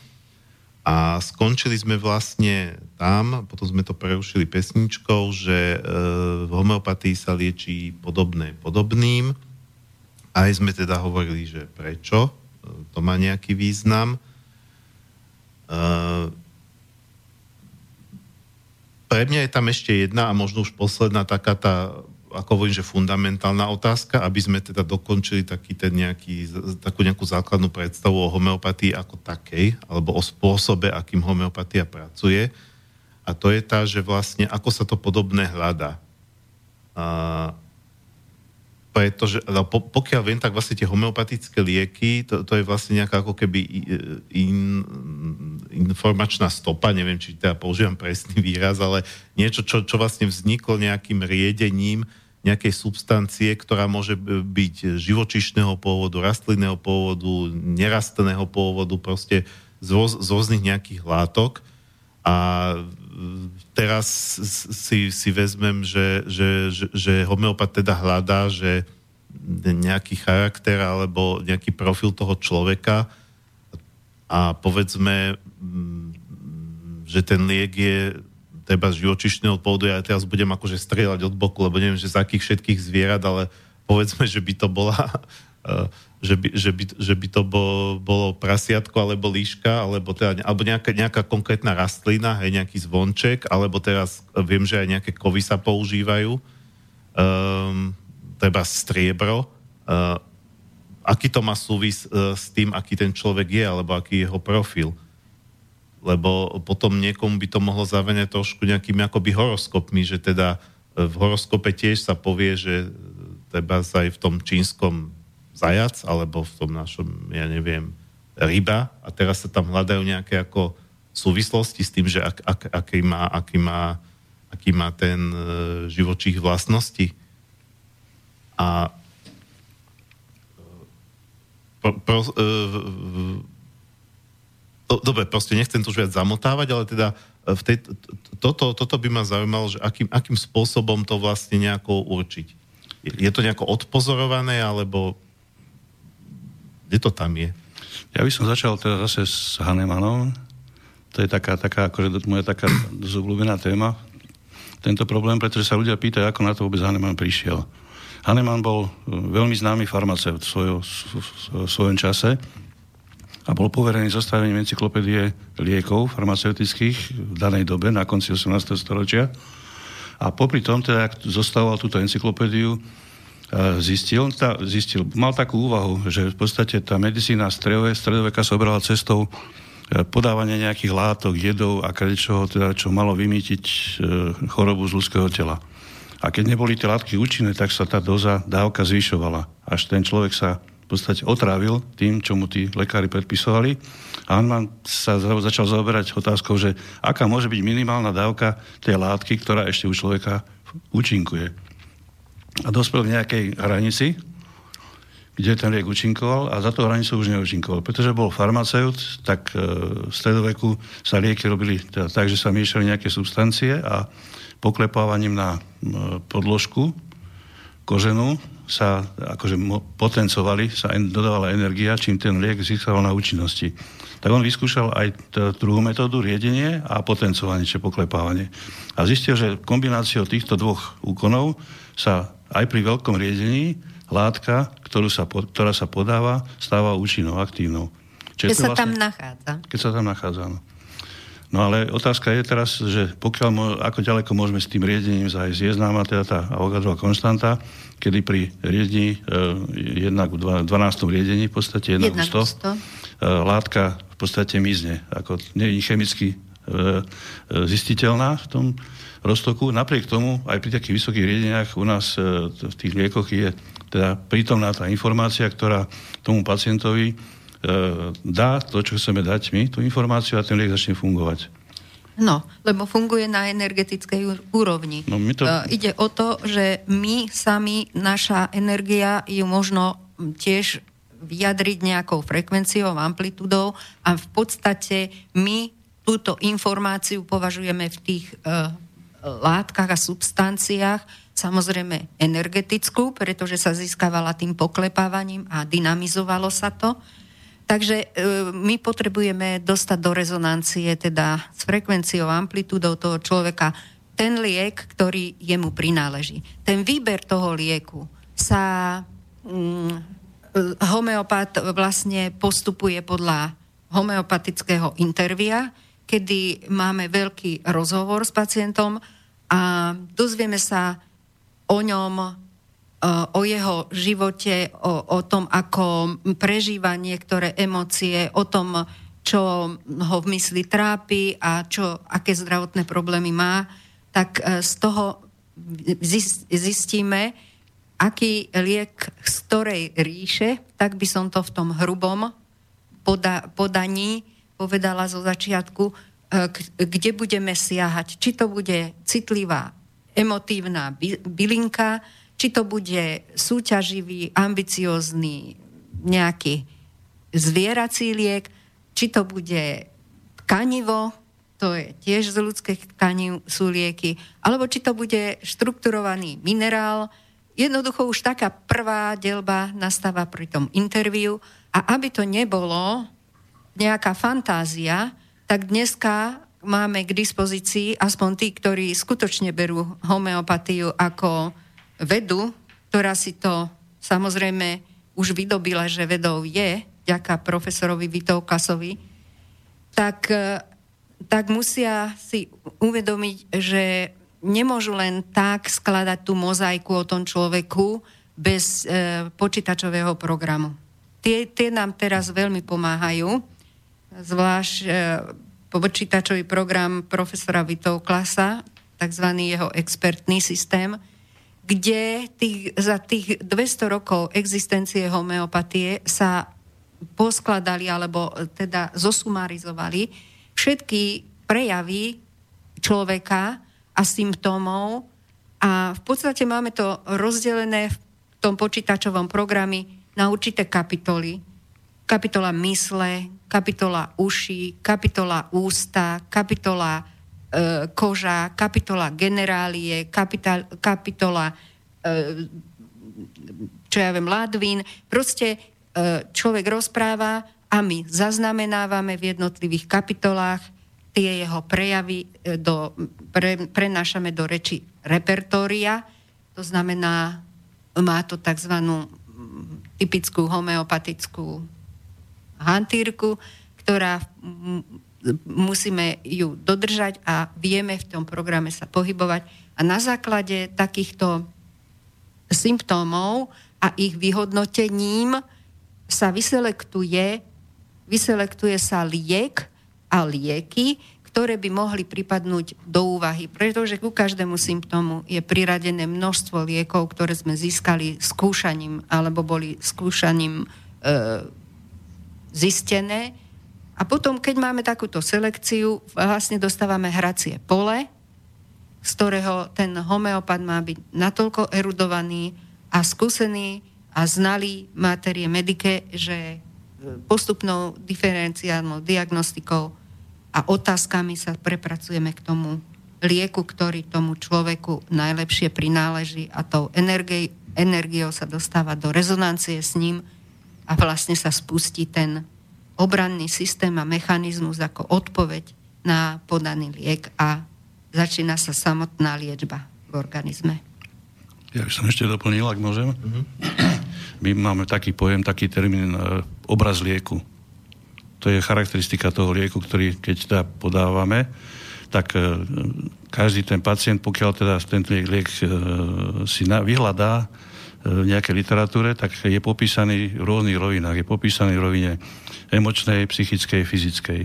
A skončili sme vlastne tam, potom sme to prerušili pesničkou, že e, v homeopatii sa lieči podobné podobným. Aj sme teda hovorili, že prečo, e, to má nejaký význam. E, pre mňa je tam ešte jedna a možno už posledná taká tá ako hovorím, že fundamentálna otázka, aby sme teda dokončili taký ten nejaký, takú nejakú základnú predstavu o homeopatii ako takej, alebo o spôsobe, akým homeopatia pracuje. A to je tá, že vlastne ako sa to podobné hľadá. A, pretože, po, pokiaľ viem, tak vlastne tie homeopatické lieky, to, to je vlastne nejaká ako keby in, informačná stopa, neviem, či teda používam presný výraz, ale niečo, čo, čo vlastne vzniklo nejakým riedením nejakej substancie, ktorá môže byť živočišného pôvodu, rastlinného pôvodu, nerastného pôvodu, proste z, roz, z rôznych nejakých látok. A teraz si, si vezmem, že, že, že, že homeopat teda hľadá, že nejaký charakter alebo nejaký profil toho človeka a povedzme, že ten liek je treba z živočišného pôdu, ja teraz budem akože strieľať od boku, lebo neviem, že z akých všetkých zvierat, ale povedzme, že by to bola eh, že by, že by, že by to bolo, bolo prasiatko alebo líška, alebo, teda, alebo nejaká, nejaká konkrétna rastlina, hej, nejaký zvonček, alebo teraz viem, že aj nejaké kovy sa používajú, um, treba striebro. Uh, aký to má súvis uh, s tým, aký ten človek je, alebo aký je jeho profil lebo potom niekomu by to mohlo zaveňať trošku nejakými akoby horoskopmi, že teda e, v horoskope tiež sa povie, že treba aj v tom čínskom zajac, alebo v tom našom, ja neviem, ryba a teraz sa tam hľadajú nejaké ako súvislosti s tým, že ak, ak, aký, má, aký, má, aký má ten e, živočích vlastnosti. A e, pro, pro, e, dobre, proste nechcem to už viac zamotávať, ale teda v tej, toto, toto by ma zaujímalo, že akým, akým spôsobom to vlastne nejako určiť. Je to nejako odpozorované, alebo kde to tam je? Ja by som začal teda zase s Hanemanom. To je taká, taká akože moja taká zobľúbená téma, tento problém, pretože sa ľudia pýtajú, ako na to vôbec Hahnemann prišiel. Hahnemann bol veľmi známy farmaceut v, svojo, v svojom čase a bol poverený zostavením encyklopédie liekov farmaceutických v danej dobe, na konci 18. storočia. A popri tom, teda, ak zostavoval túto encyklopédiu, zistil, tá, zistil, mal takú úvahu, že v podstate tá medicína stredoveka sa obrala cestou e, podávania nejakých látok, jedov a kadečoho, teda, čo malo vymýtiť e, chorobu z ľudského tela. A keď neboli tie látky účinné, tak sa tá doza, dávka zvyšovala. Až ten človek sa v podstate otrávil tým, čo mu tí lekári predpisovali. A on sa začal zaoberať otázkou, že aká môže byť minimálna dávka tej látky, ktorá ešte u človeka účinkuje a dospel k nejakej hranici, kde ten liek účinkoval a za tú hranicu už neúčinkoval. Pretože bol farmaceut, tak e, v stredoveku sa lieky robili teda tak, že sa miešali nejaké substancie a poklepávaním na e, podložku koženú sa akože potencovali, sa dodávala energia, čím ten liek získal na účinnosti. Tak on vyskúšal aj t- druhú metódu, riedenie a potencovanie, čiže poklepávanie. A zistil, že kombináciou týchto dvoch úkonov sa aj pri veľkom riedení látka, ktorú sa, ktorá sa podáva, stáva účinnou, aktívnou. Čiže keď sa vlastne, tam nachádza. Keď sa tam nachádza, no. No ale otázka je teraz, že pokiaľ, ako ďaleko môžeme s tým riedením zájsť. Je známa teda tá Avogadrová konštanta, kedy pri riedení, e, jednak v 12. riedení v podstate jednak 100, 100. E, látka v podstate mizne. Ako nie je chemicky e, e, zistiteľná v tom roztoku. Napriek tomu, aj pri takých vysokých riedeniach u nás e, v tých liekoch je teda prítomná tá informácia, ktorá tomu pacientovi dá to, čo chceme dať my, tú informáciu a ten liek začne fungovať. No, lebo funguje na energetickej úrovni. No, to... uh, ide o to, že my sami, naša energia ju možno tiež vyjadriť nejakou frekvenciou, amplitúdou a v podstate my túto informáciu považujeme v tých uh, látkach a substanciách, samozrejme energetickú, pretože sa získavala tým poklepávaním a dynamizovalo sa to. Takže e, my potrebujeme dostať do rezonancie, teda s frekvenciou, amplitúdou toho človeka, ten liek, ktorý jemu prináleží. Ten výber toho lieku sa mm, homeopat vlastne postupuje podľa homeopatického intervia, kedy máme veľký rozhovor s pacientom a dozvieme sa o ňom, o jeho živote, o, o tom, ako prežíva niektoré emócie, o tom, čo ho v mysli trápi a čo, aké zdravotné problémy má, tak e, z toho zistíme, aký liek z ktorej ríše, tak by som to v tom hrubom poda- podaní povedala zo začiatku, e, kde budeme siahať. Či to bude citlivá, emotívna bylinka, či to bude súťaživý, ambiciózny nejaký zvierací liek, či to bude tkanivo, to je tiež z ľudských tkaní sú lieky, alebo či to bude štrukturovaný minerál. Jednoducho už taká prvá delba nastáva pri tom interviu a aby to nebolo nejaká fantázia, tak dneska máme k dispozícii aspoň tí, ktorí skutočne berú homeopatiu ako vedu, ktorá si to samozrejme už vydobila, že vedou je, ďaká profesorovi Vitovkasovi, tak, tak musia si uvedomiť, že nemôžu len tak skladať tú mozaiku o tom človeku bez e, počítačového programu. Tie, tie nám teraz veľmi pomáhajú zvlášť e, počítačový program profesora Vitov Klasa, tzv. jeho expertný systém, kde tých, za tých 200 rokov existencie homeopatie sa poskladali alebo teda zosumarizovali všetky prejavy človeka a symptómov a v podstate máme to rozdelené v tom počítačovom programe na určité kapitoly. Kapitola mysle, kapitola uši, kapitola ústa, kapitola e, koža, kapitola generálie, kapital, kapitola e, čo ja viem, ladvín. Proste e, človek rozpráva a my zaznamenávame v jednotlivých kapitolách tie jeho prejavy e, do, pre, prenášame do reči repertória, to znamená, má to tzv. typickú homeopatickú hantírku, ktorá musíme ju dodržať a vieme v tom programe sa pohybovať. A na základe takýchto symptómov a ich vyhodnotením sa vyselektuje, vyselektuje sa liek a lieky, ktoré by mohli pripadnúť do úvahy, pretože ku každému symptómu je priradené množstvo liekov, ktoré sme získali skúšaním alebo boli skúšaním e, zistené. A potom, keď máme takúto selekciu, vlastne dostávame hracie pole, z ktorého ten homeopat má byť natoľko erudovaný a skúsený a znalý materie medike, že postupnou diferenciálnou diagnostikou a otázkami sa prepracujeme k tomu lieku, ktorý tomu človeku najlepšie prináleží a tou energi- energiou sa dostáva do rezonancie s ním a vlastne sa spustí ten obranný systém a mechanizmus ako odpoveď na podaný liek a začína sa samotná liečba v organizme. Ja by som ešte doplnil, ak môžem. Uh-huh. My máme taký pojem, taký termín e, obraz lieku. To je charakteristika toho lieku, ktorý keď teda podávame, tak e, každý ten pacient, pokiaľ teda ten liek e, si vyhľadá v nejakej literatúre, tak je popísaný v rôznych rovinách. Je popísaný v rovine emočnej, psychickej, fyzickej.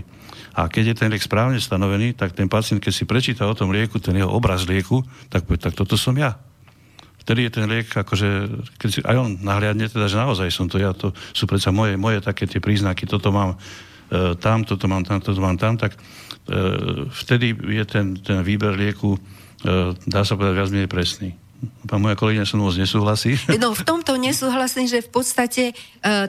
A keď je ten liek správne stanovený, tak ten pacient, keď si prečíta o tom lieku, ten jeho obraz lieku, tak povie, tak toto som ja. Vtedy je ten liek, akože, keď si aj on nahliadne, teda, že naozaj som to ja, to sú predsa moje, moje také tie príznaky, toto mám E, tam, toto mám tam, toto mám tam, tak e, vtedy je ten, ten výber lieku, e, dá sa povedať, viac menej presný. Pán moja kolegyňa som moc nesúhlasí. No v tomto nesúhlasím, že v podstate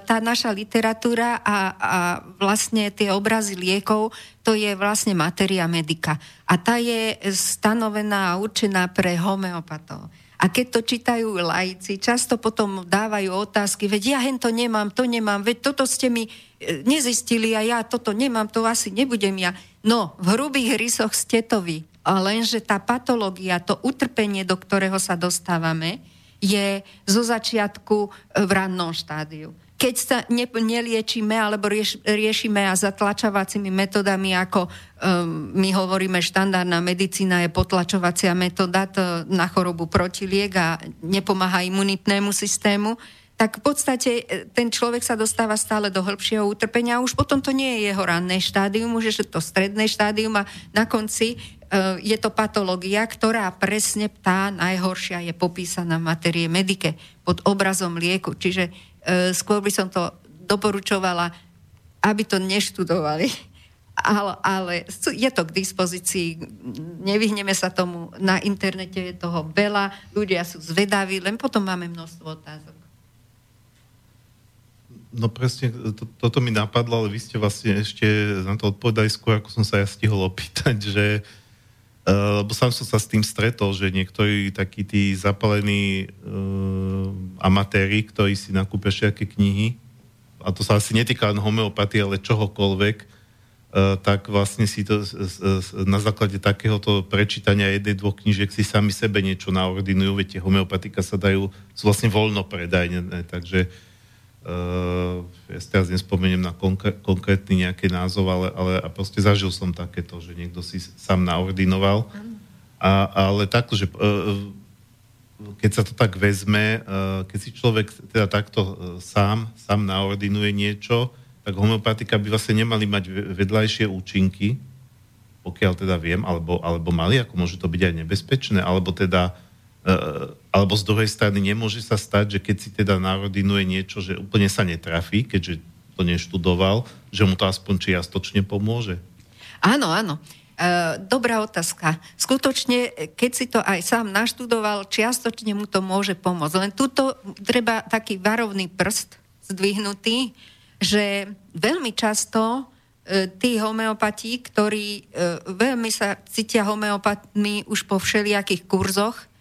tá naša literatúra a, a vlastne tie obrazy liekov, to je vlastne materia medika. A tá je stanovená a určená pre homeopatov. A keď to čítajú laici, často potom dávajú otázky, veď ja hen to nemám, to nemám, veď toto ste mi e, nezistili a ja toto nemám, to asi nebudem ja. No, v hrubých rysoch ste to vy. Lenže tá patológia, to utrpenie, do ktorého sa dostávame, je zo začiatku e, v rannom štádiu. Keď sa ne, neliečíme alebo rieš, riešime a zatlačovacími metodami, ako um, my hovoríme, štandardná medicína je potlačovacia metóda na chorobu protiliek a nepomáha imunitnému systému, tak v podstate e, ten človek sa dostáva stále do hĺbšieho utrpenia a už potom to nie je jeho ranné štádium, už je to stredné štádium a na konci je to patológia, ktorá presne tá najhoršia je popísaná v materie medike pod obrazom lieku. Čiže E, skôr by som to doporučovala, aby to neštudovali. Ale, ale je to k dispozícii, nevyhneme sa tomu, na internete je toho veľa, ľudia sú zvedaví, len potom máme množstvo otázok. No presne, to, toto mi napadlo, ale vy ste vlastne ešte na to odpovedali skôr, ako som sa ja stihol opýtať, že lebo sám som sa s tým stretol, že niektorí takí tí zapalení uh, amatéri, ktorí si nakúpia všetky knihy, a to sa asi netýka len homeopatie, ale čohokoľvek, uh, tak vlastne si to na základe takéhoto prečítania jednej, dvoch knížiek si sami sebe niečo naordinujú, viete, homeopatika sa dajú, sú vlastne voľno predajne, takže uh, Uh, ja si teraz nespomeniem na konkr- konkrétny nejaký názov, ale, ale a proste zažil som takéto, že niekto si sám naordinoval. A, ale takto, že uh, keď sa to tak vezme, uh, keď si človek teda takto uh, sám, sám naordinuje niečo, tak homeopatika by vlastne nemali mať vedľajšie účinky, pokiaľ teda viem, alebo, alebo mali, ako môže to byť aj nebezpečné, alebo teda E, alebo z druhej strany nemôže sa stať, že keď si teda národinuje niečo, že úplne sa netrafí, keďže to neštudoval, že mu to aspoň čiastočne pomôže? Áno, áno. E, dobrá otázka. Skutočne, keď si to aj sám naštudoval, čiastočne mu to môže pomôcť. Len tuto treba taký varovný prst zdvihnutý, že veľmi často e, tí homeopati, ktorí e, veľmi sa cítia homeopatmi už po všelijakých kurzoch, E,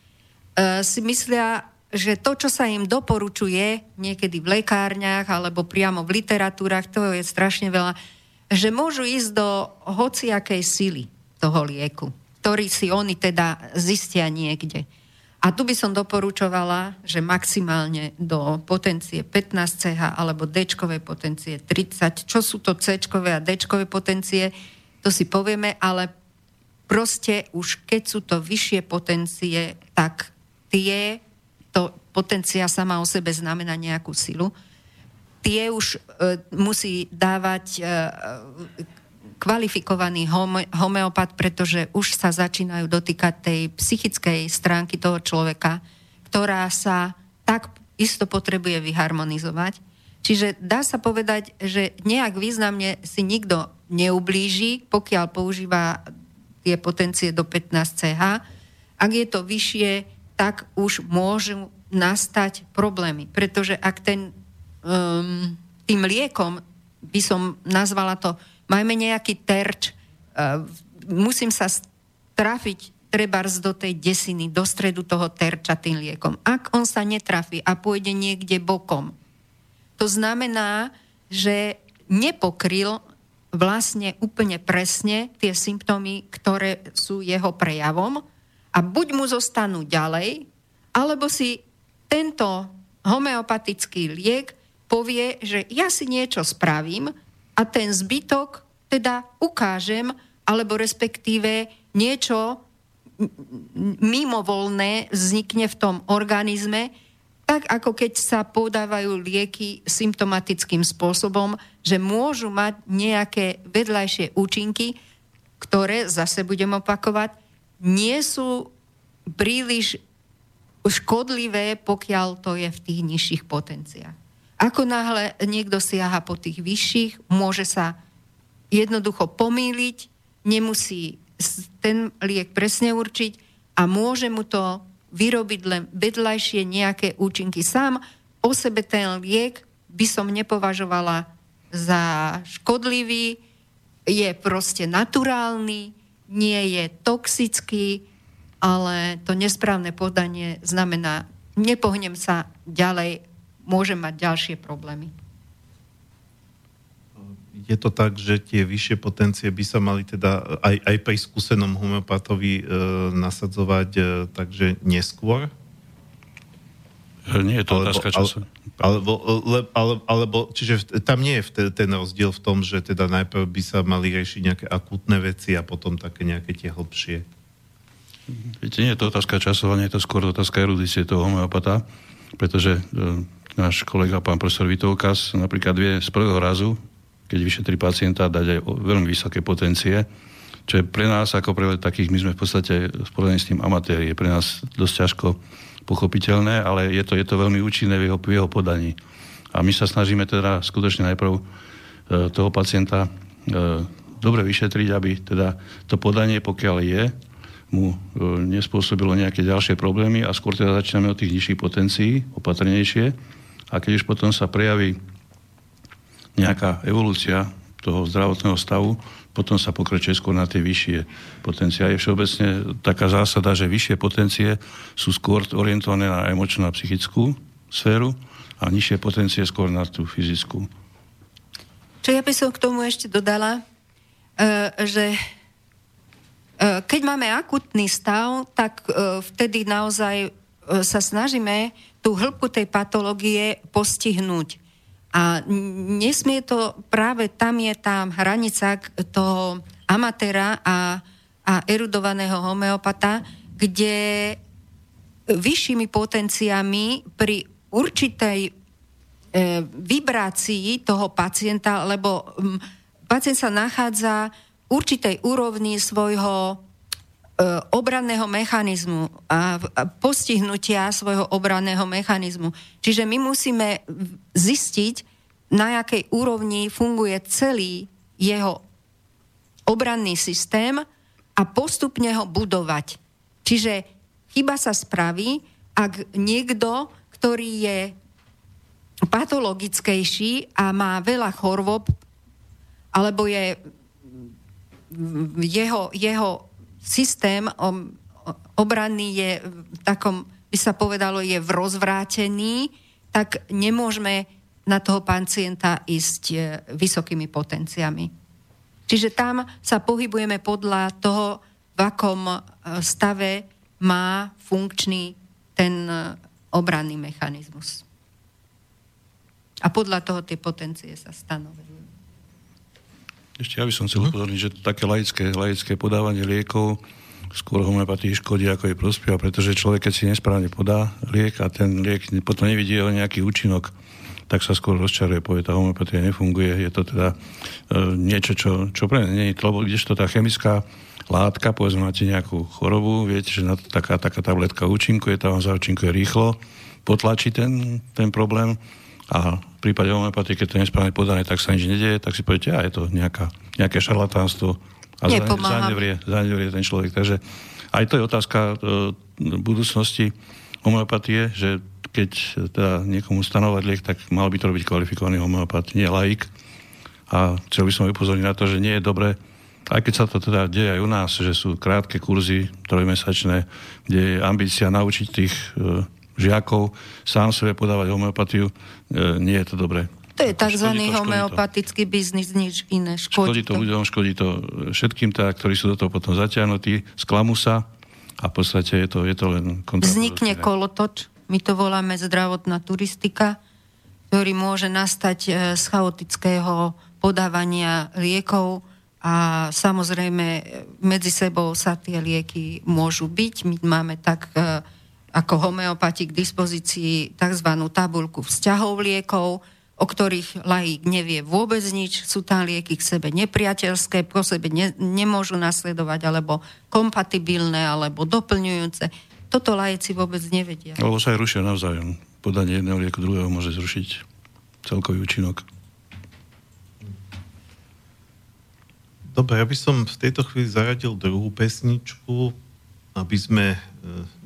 si myslia, že to, čo sa im doporučuje niekedy v lekárniach alebo priamo v literatúrach, to je strašne veľa, že môžu ísť do hociakej sily toho lieku, ktorý si oni teda zistia niekde. A tu by som doporučovala, že maximálne do potencie 15 CH alebo d potencie 30. Čo sú to c a d potencie, to si povieme, ale proste už keď sú to vyššie potencie, tak tie, to potencia sama o sebe znamená nejakú silu, tie už e, musí dávať e, kvalifikovaný home, homeopat, pretože už sa začínajú dotýkať tej psychickej stránky toho človeka, ktorá sa tak isto potrebuje vyharmonizovať. Čiže dá sa povedať, že nejak významne si nikto neublíži, pokiaľ používa tie potencie do 15 CH. Ak je to vyššie, tak už môžu nastať problémy. Pretože ak ten um, tým liekom, by som nazvala to, majme nejaký terč, uh, musím sa trafiť trebárs do tej desiny, do stredu toho terča tým liekom. Ak on sa netrafí a pôjde niekde bokom, to znamená, že nepokryl vlastne úplne presne tie symptómy, ktoré sú jeho prejavom a buď mu zostanú ďalej, alebo si tento homeopatický liek povie, že ja si niečo spravím a ten zbytok teda ukážem, alebo respektíve niečo mimovolné vznikne v tom organizme, tak ako keď sa podávajú lieky symptomatickým spôsobom, že môžu mať nejaké vedľajšie účinky, ktoré, zase budem opakovať, nie sú príliš škodlivé, pokiaľ to je v tých nižších potenciách. Ako náhle niekto siaha po tých vyšších, môže sa jednoducho pomýliť, nemusí ten liek presne určiť a môže mu to vyrobiť len vedľajšie nejaké účinky. Sám o sebe ten liek by som nepovažovala za škodlivý, je proste naturálny, nie je toxický, ale to nesprávne podanie znamená, nepohnem sa ďalej môže mať ďalšie problémy. Je to tak, že tie vyššie potencie by sa mali teda aj, aj pri skúsenom homeopatovi e, nasadzovať e, takže neskôr? E, nie je to alebo, otázka času. Alebo, le, ale, alebo, čiže tam nie je ten rozdiel v tom, že teda najprv by sa mali riešiť nejaké akútne veci a potom také nejaké tie hlbšie. Viete, nie je to otázka časovania, je to skôr otázka erudície toho homeopata, pretože e, náš kolega pán profesor Vitovkas napríklad vie z prvého razu, keď vyšetrí pacienta, dať aj veľmi vysoké potencie, čo je pre nás, ako pre takých, my sme v podstate spojení s tým amatéri, je pre nás dosť ťažko pochopiteľné, ale je to, je to veľmi účinné v jeho, v jeho podaní. A my sa snažíme teda skutočne najprv e, toho pacienta e, dobre vyšetriť, aby teda to podanie, pokiaľ je, mu e, nespôsobilo nejaké ďalšie problémy a skôr teda začíname od tých nižších potencií, opatrnejšie, a keď už potom sa prejaví nejaká evolúcia toho zdravotného stavu, potom sa pokračuje skôr na tie vyššie potencie. A je všeobecne taká zásada, že vyššie potencie sú skôr orientované na emočnú a psychickú sféru a nižšie potencie skôr na tú fyzickú. Čo ja by som k tomu ešte dodala, e, že e, keď máme akutný stav, tak e, vtedy naozaj sa snažíme tú hĺbku tej patológie postihnúť. A nesmie to, práve tam je tá hranica toho amatéra a, a erudovaného homeopata, kde vyššími potenciami pri určitej e, vibrácii toho pacienta, lebo m, pacient sa nachádza v určitej úrovni svojho obranného mechanizmu a postihnutia svojho obranného mechanizmu. Čiže my musíme zistiť, na jakej úrovni funguje celý jeho obranný systém a postupne ho budovať. Čiže chyba sa spraví, ak niekto, ktorý je patologickejší a má veľa chorôb, alebo je jeho, jeho systém obranný je v takom, by sa povedalo, je v rozvrátený, tak nemôžeme na toho pacienta ísť e, vysokými potenciami. Čiže tam sa pohybujeme podľa toho, v akom e, stave má funkčný ten e, obranný mechanizmus. A podľa toho tie potencie sa stanovujú. Ešte ja by som chcel mhm. upozorniť, že to také laické, laické podávanie liekov skôr homeopatii škodí, ako jej prospieva, pretože človek, keď si nesprávne podá liek a ten liek potom nevidí jeho nejaký účinok, tak sa skôr rozčaruje, povie, tá homeopatia nefunguje. Je to teda e, niečo, čo, čo pre mňa nie je, lebo kdežto tá chemická látka, povedzme, máte nejakú chorobu, viete, že na to taká, taká tabletka účinkuje, tá vám zaúčinkuje rýchlo, potlačí ten, ten problém a v prípade homeopatie, keď to je nesprávne podané, tak sa nič nedieje, tak si poviete, a je to nejaká, nejaké šarlatánstvo a zanevrie, zanevrie ten človek. Takže aj to je otázka e, budúcnosti homeopatie, že keď teda niekomu stanovať liek, tak mal by to robiť kvalifikovaný homeopat, nie laik. A chcel by som upozorniť na to, že nie je dobré, aj keď sa to teda deje aj u nás, že sú krátke kurzy, trojmesačné, kde je ambícia naučiť tých e, žiakov sám sebe podávať homeopatiu, e, nie je to dobré. To je tzv. homeopatický to. biznis, nič iné. Škodí, škodí to, to ľuďom, škodí to všetkým, teda, ktorí sú do toho potom zatiahnutí, sklamú sa a v podstate je to, je to len Vznikne kolotoč, my to voláme zdravotná turistika, ktorý môže nastať e, z chaotického podávania liekov a samozrejme medzi sebou sa tie lieky môžu byť. My máme tak e, ako homeopati k dispozícii tzv. tabulku vzťahov liekov, o ktorých laik nevie vôbec nič, sú tam lieky k sebe nepriateľské, po sebe ne, nemôžu nasledovať, alebo kompatibilné, alebo doplňujúce. Toto laici vôbec nevedia. Alebo sa aj rušia navzájom. Podanie jedného lieku druhého môže zrušiť celkový účinok. Dobre, ja by som v tejto chvíli zaradil druhú pesničku, aby sme e,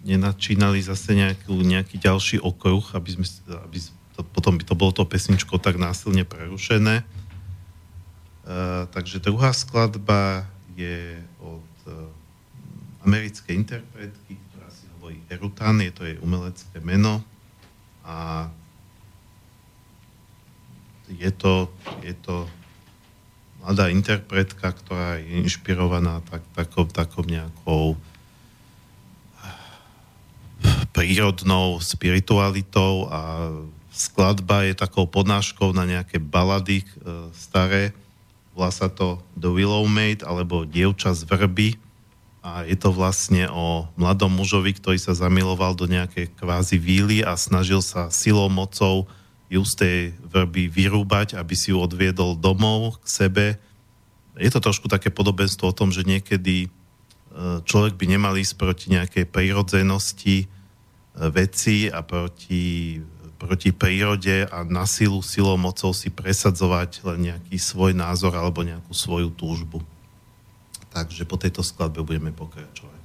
nenačínali zase nejaký, nejaký ďalší okruh, aby, sme, aby to, potom by to bolo to pesničko tak násilne prerušené. Uh, takže druhá skladba je od uh, americkej interpretky, ktorá si hovorí Erutan, je to jej umelecké meno a je to, je to mladá interpretka, ktorá je inšpirovaná tak, takou, takou nejakou prírodnou spiritualitou a skladba je takou podnáškou na nejaké balady e, staré. Volá sa to The Willow Maid alebo Dievča z vrby a je to vlastne o mladom mužovi, ktorý sa zamiloval do nejakej kvázi víly a snažil sa silou, mocou ju z tej vrby vyrúbať, aby si ju odviedol domov k sebe. Je to trošku také podobenstvo o tom, že niekedy človek by nemal ísť proti nejakej prírodzenosti, veci a proti, proti prírode a na silu, silou, mocou si presadzovať len nejaký svoj názor alebo nejakú svoju túžbu. Takže po tejto skladbe budeme pokračovať.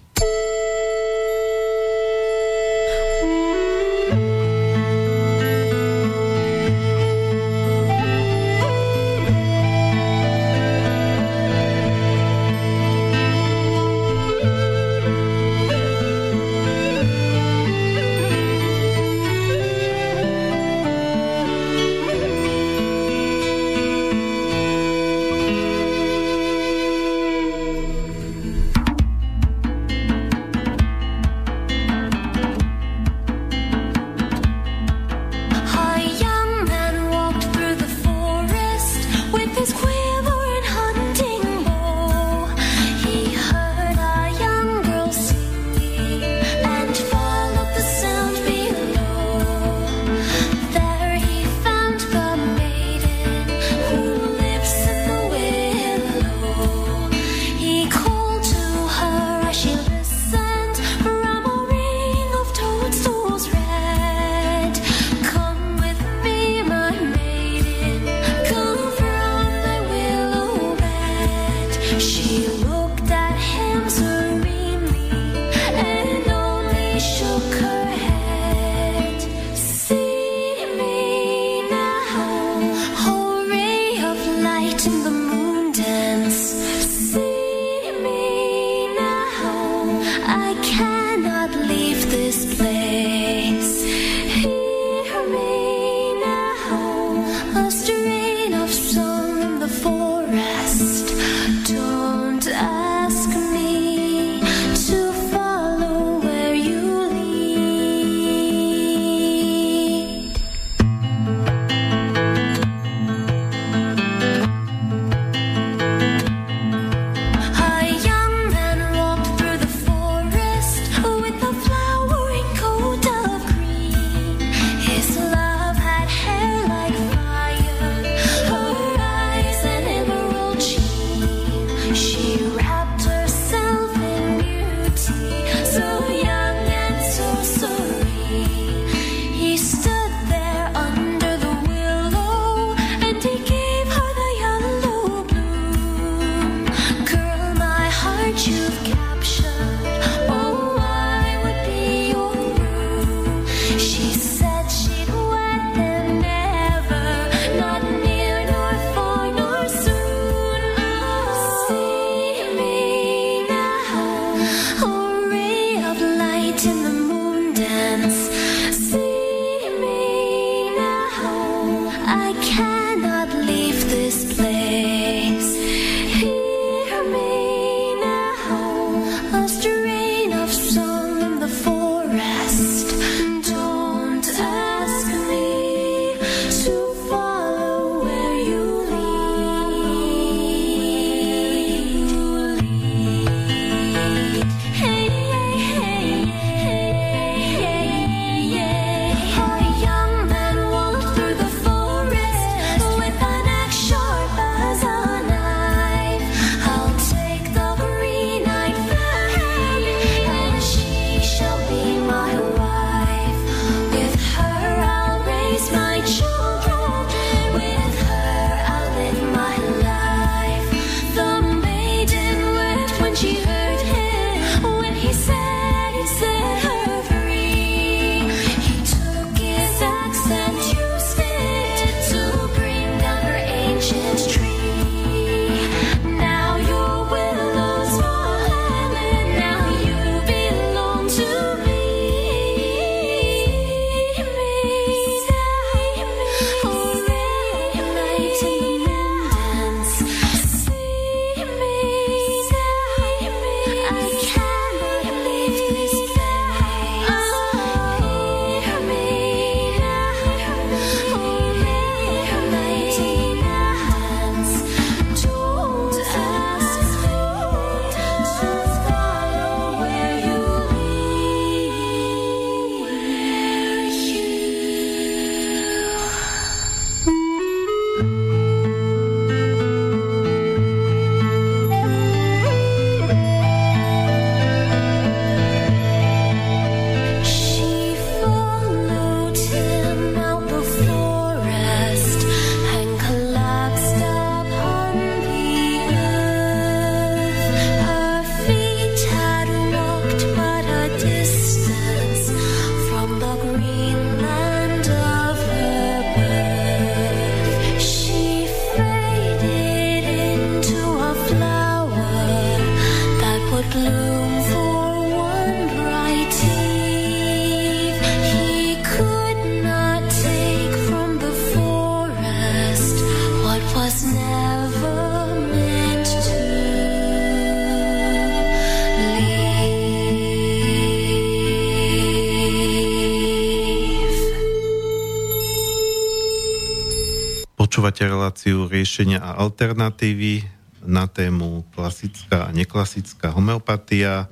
Počúvate reláciu riešenia a alternatívy na tému klasická a neklasická homeopatia.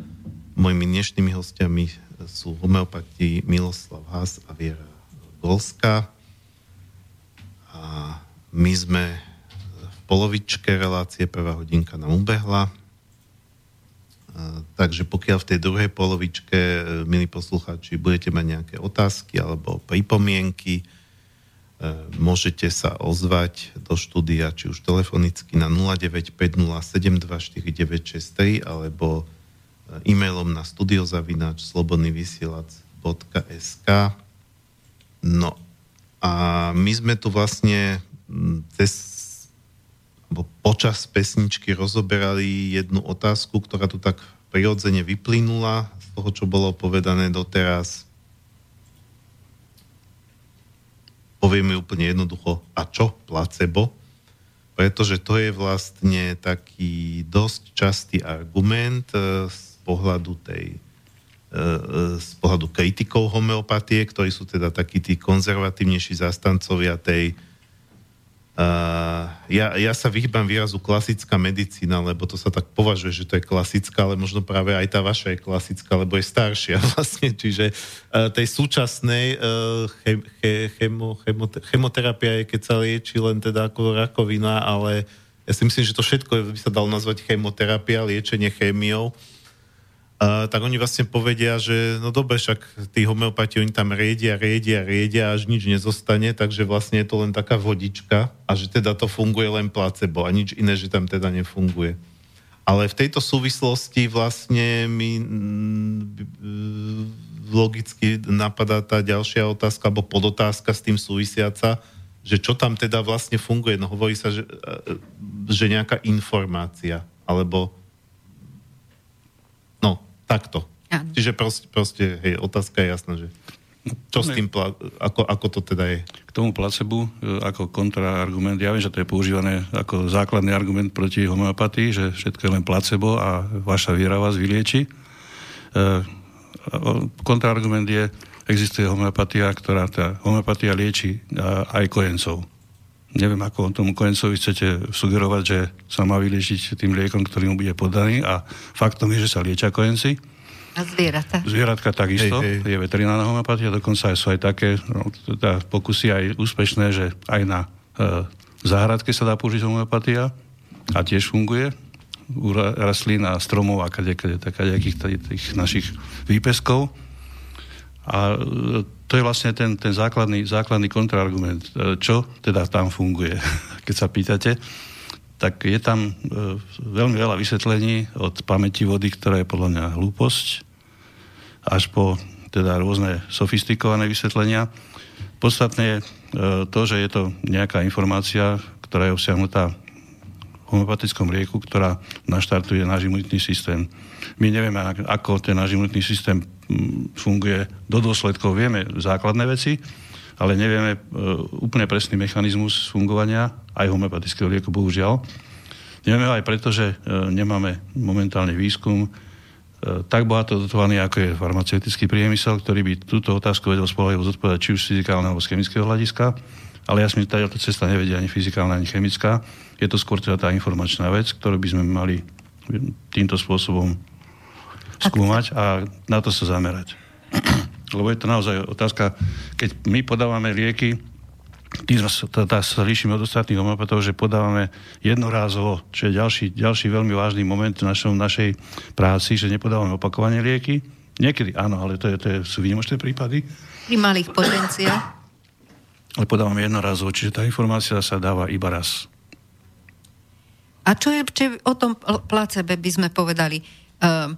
Mojimi dnešnými hostiami sú homeopati Miloslav Haas a Viera Golska. A my sme v polovičke relácie, prvá hodinka nám ubehla. Takže pokiaľ v tej druhej polovičke, milí poslucháči, budete mať nejaké otázky alebo pripomienky, E, môžete sa ozvať do štúdia, či už telefonicky na 0950724963 alebo e, e-mailom na studiozavinač slobodnyvysielac.sk No a my sme tu vlastne cez počas pesničky rozoberali jednu otázku, ktorá tu tak prirodzene vyplynula z toho, čo bolo povedané doteraz povieme úplne jednoducho, a čo placebo? Pretože to je vlastne taký dosť častý argument e, z pohľadu tej e, e, z pohľadu kritikov homeopatie, ktorí sú teda takí tí konzervatívnejší zastancovia tej Uh, ja, ja sa vyhýbam výrazu klasická medicína, lebo to sa tak považuje, že to je klasická, ale možno práve aj tá vaša je klasická, lebo je staršia vlastne. Čiže uh, tej súčasnej uh, chem, chemo, chemo, chemoterapia je, keď sa lieči len teda ako rakovina, ale ja si myslím, že to všetko by sa dalo nazvať chemoterapia, liečenie chémiou Uh, tak oni vlastne povedia, že no dobre, však tí homeopati, oni tam riedia, riedia, riedia, až nič nezostane, takže vlastne je to len taká vodička a že teda to funguje len placebo a nič iné, že tam teda nefunguje. Ale v tejto súvislosti vlastne mi logicky napadá tá ďalšia otázka, alebo podotázka s tým súvisiaca, že čo tam teda vlastne funguje. No hovorí sa, že, e, že nejaká informácia, alebo Takto. Áno. Čiže proste, proste hej, otázka je jasná, že čo s tým, ako, ako to teda je? K tomu placebu, e, ako kontraargument, ja viem, že to je používané ako základný argument proti homeopatii, že všetko je len placebo a vaša viera vás vylieči. E, kontraargument je, existuje homeopatia, ktorá tá homeopatia lieči aj kojencov. Neviem, ako tomu kojencovi chcete sugerovať, že sa má vyliečiť tým liekom, ktorý mu bude podaný a faktom je, že sa liečia kojenci a zvieratá. Zvieratka takisto, hej, hej. je veterinárna homeopatia, dokonca aj sú aj také no, teda pokusy aj úspešné, že aj na e, záhradke sa dá použiť homeopatia a tiež funguje u rastlín a stromov a kade, kade, kadejakých tých našich výpeskov. A e, to je vlastne ten, ten základný, základný kontraargument. E, čo teda tam funguje? Keď sa pýtate, tak je tam e, veľmi veľa vysvetlení od pamäti vody, ktorá je podľa mňa hlúposť, až po teda rôzne sofistikované vysvetlenia. Podstatné je e, to, že je to nejaká informácia, ktorá je obsiahnutá v homeopatickom rieku, ktorá naštartuje náš imunitný systém. My nevieme, ako ten náš imunitný systém funguje do dôsledkov. Vieme základné veci, ale nevieme e, úplne presný mechanizmus fungovania aj homeopatického lieku, bohužiaľ. Nevieme aj preto, že e, nemáme momentálne výskum e, tak bohato dotovaný, ako je farmaceutický priemysel, ktorý by túto otázku vedel spolahlivo zodpovedať či už z fyzikálneho alebo z chemického hľadiska. Ale ja si myslím, že táto cesta nevedia ani fyzikálna, ani chemická. Je to skôr teda tá informačná vec, ktorú by sme mali týmto spôsobom skúmať a na to sa zamerať. Lebo je to naozaj otázka, keď my podávame lieky, tým teda sa líšime od ostatných homeopatov, že podávame jednorázovo, čo je ďalší, ďalší veľmi vážny moment v našom, našej práci, že nepodávame opakovanie lieky. Niekedy áno, ale to, je, to je, sú výnimočné prípady. Pri malých potenciách. Ale podávame jednorázovo, čiže tá informácia sa dáva iba raz. A čo je, čo o tom placebe by sme povedali? Uh,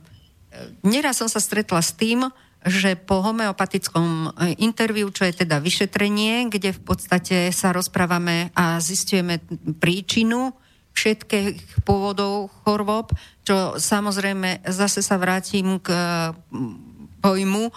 neraz som sa stretla s tým, že po homeopatickom e, interviu, čo je teda vyšetrenie, kde v podstate sa rozprávame a zistujeme príčinu, všetkých pôvodov chorôb, čo samozrejme zase sa vrátim k pojmu,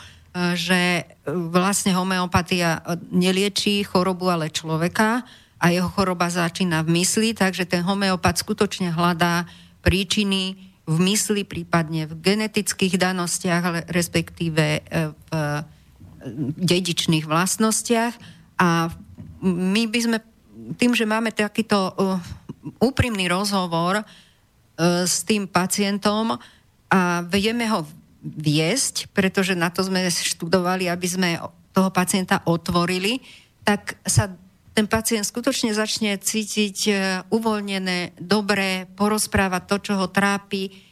že vlastne homeopatia nelieči chorobu, ale človeka a jeho choroba začína v mysli, takže ten homeopat skutočne hľadá príčiny v mysli, prípadne v genetických danostiach, respektíve v dedičných vlastnostiach. A my by sme tým, že máme takýto uh, úprimný rozhovor s tým pacientom a vieme ho viesť, pretože na to sme študovali, aby sme toho pacienta otvorili, tak sa ten pacient skutočne začne cítiť uh, uvoľnené, dobré, porozprávať to, čo ho trápi,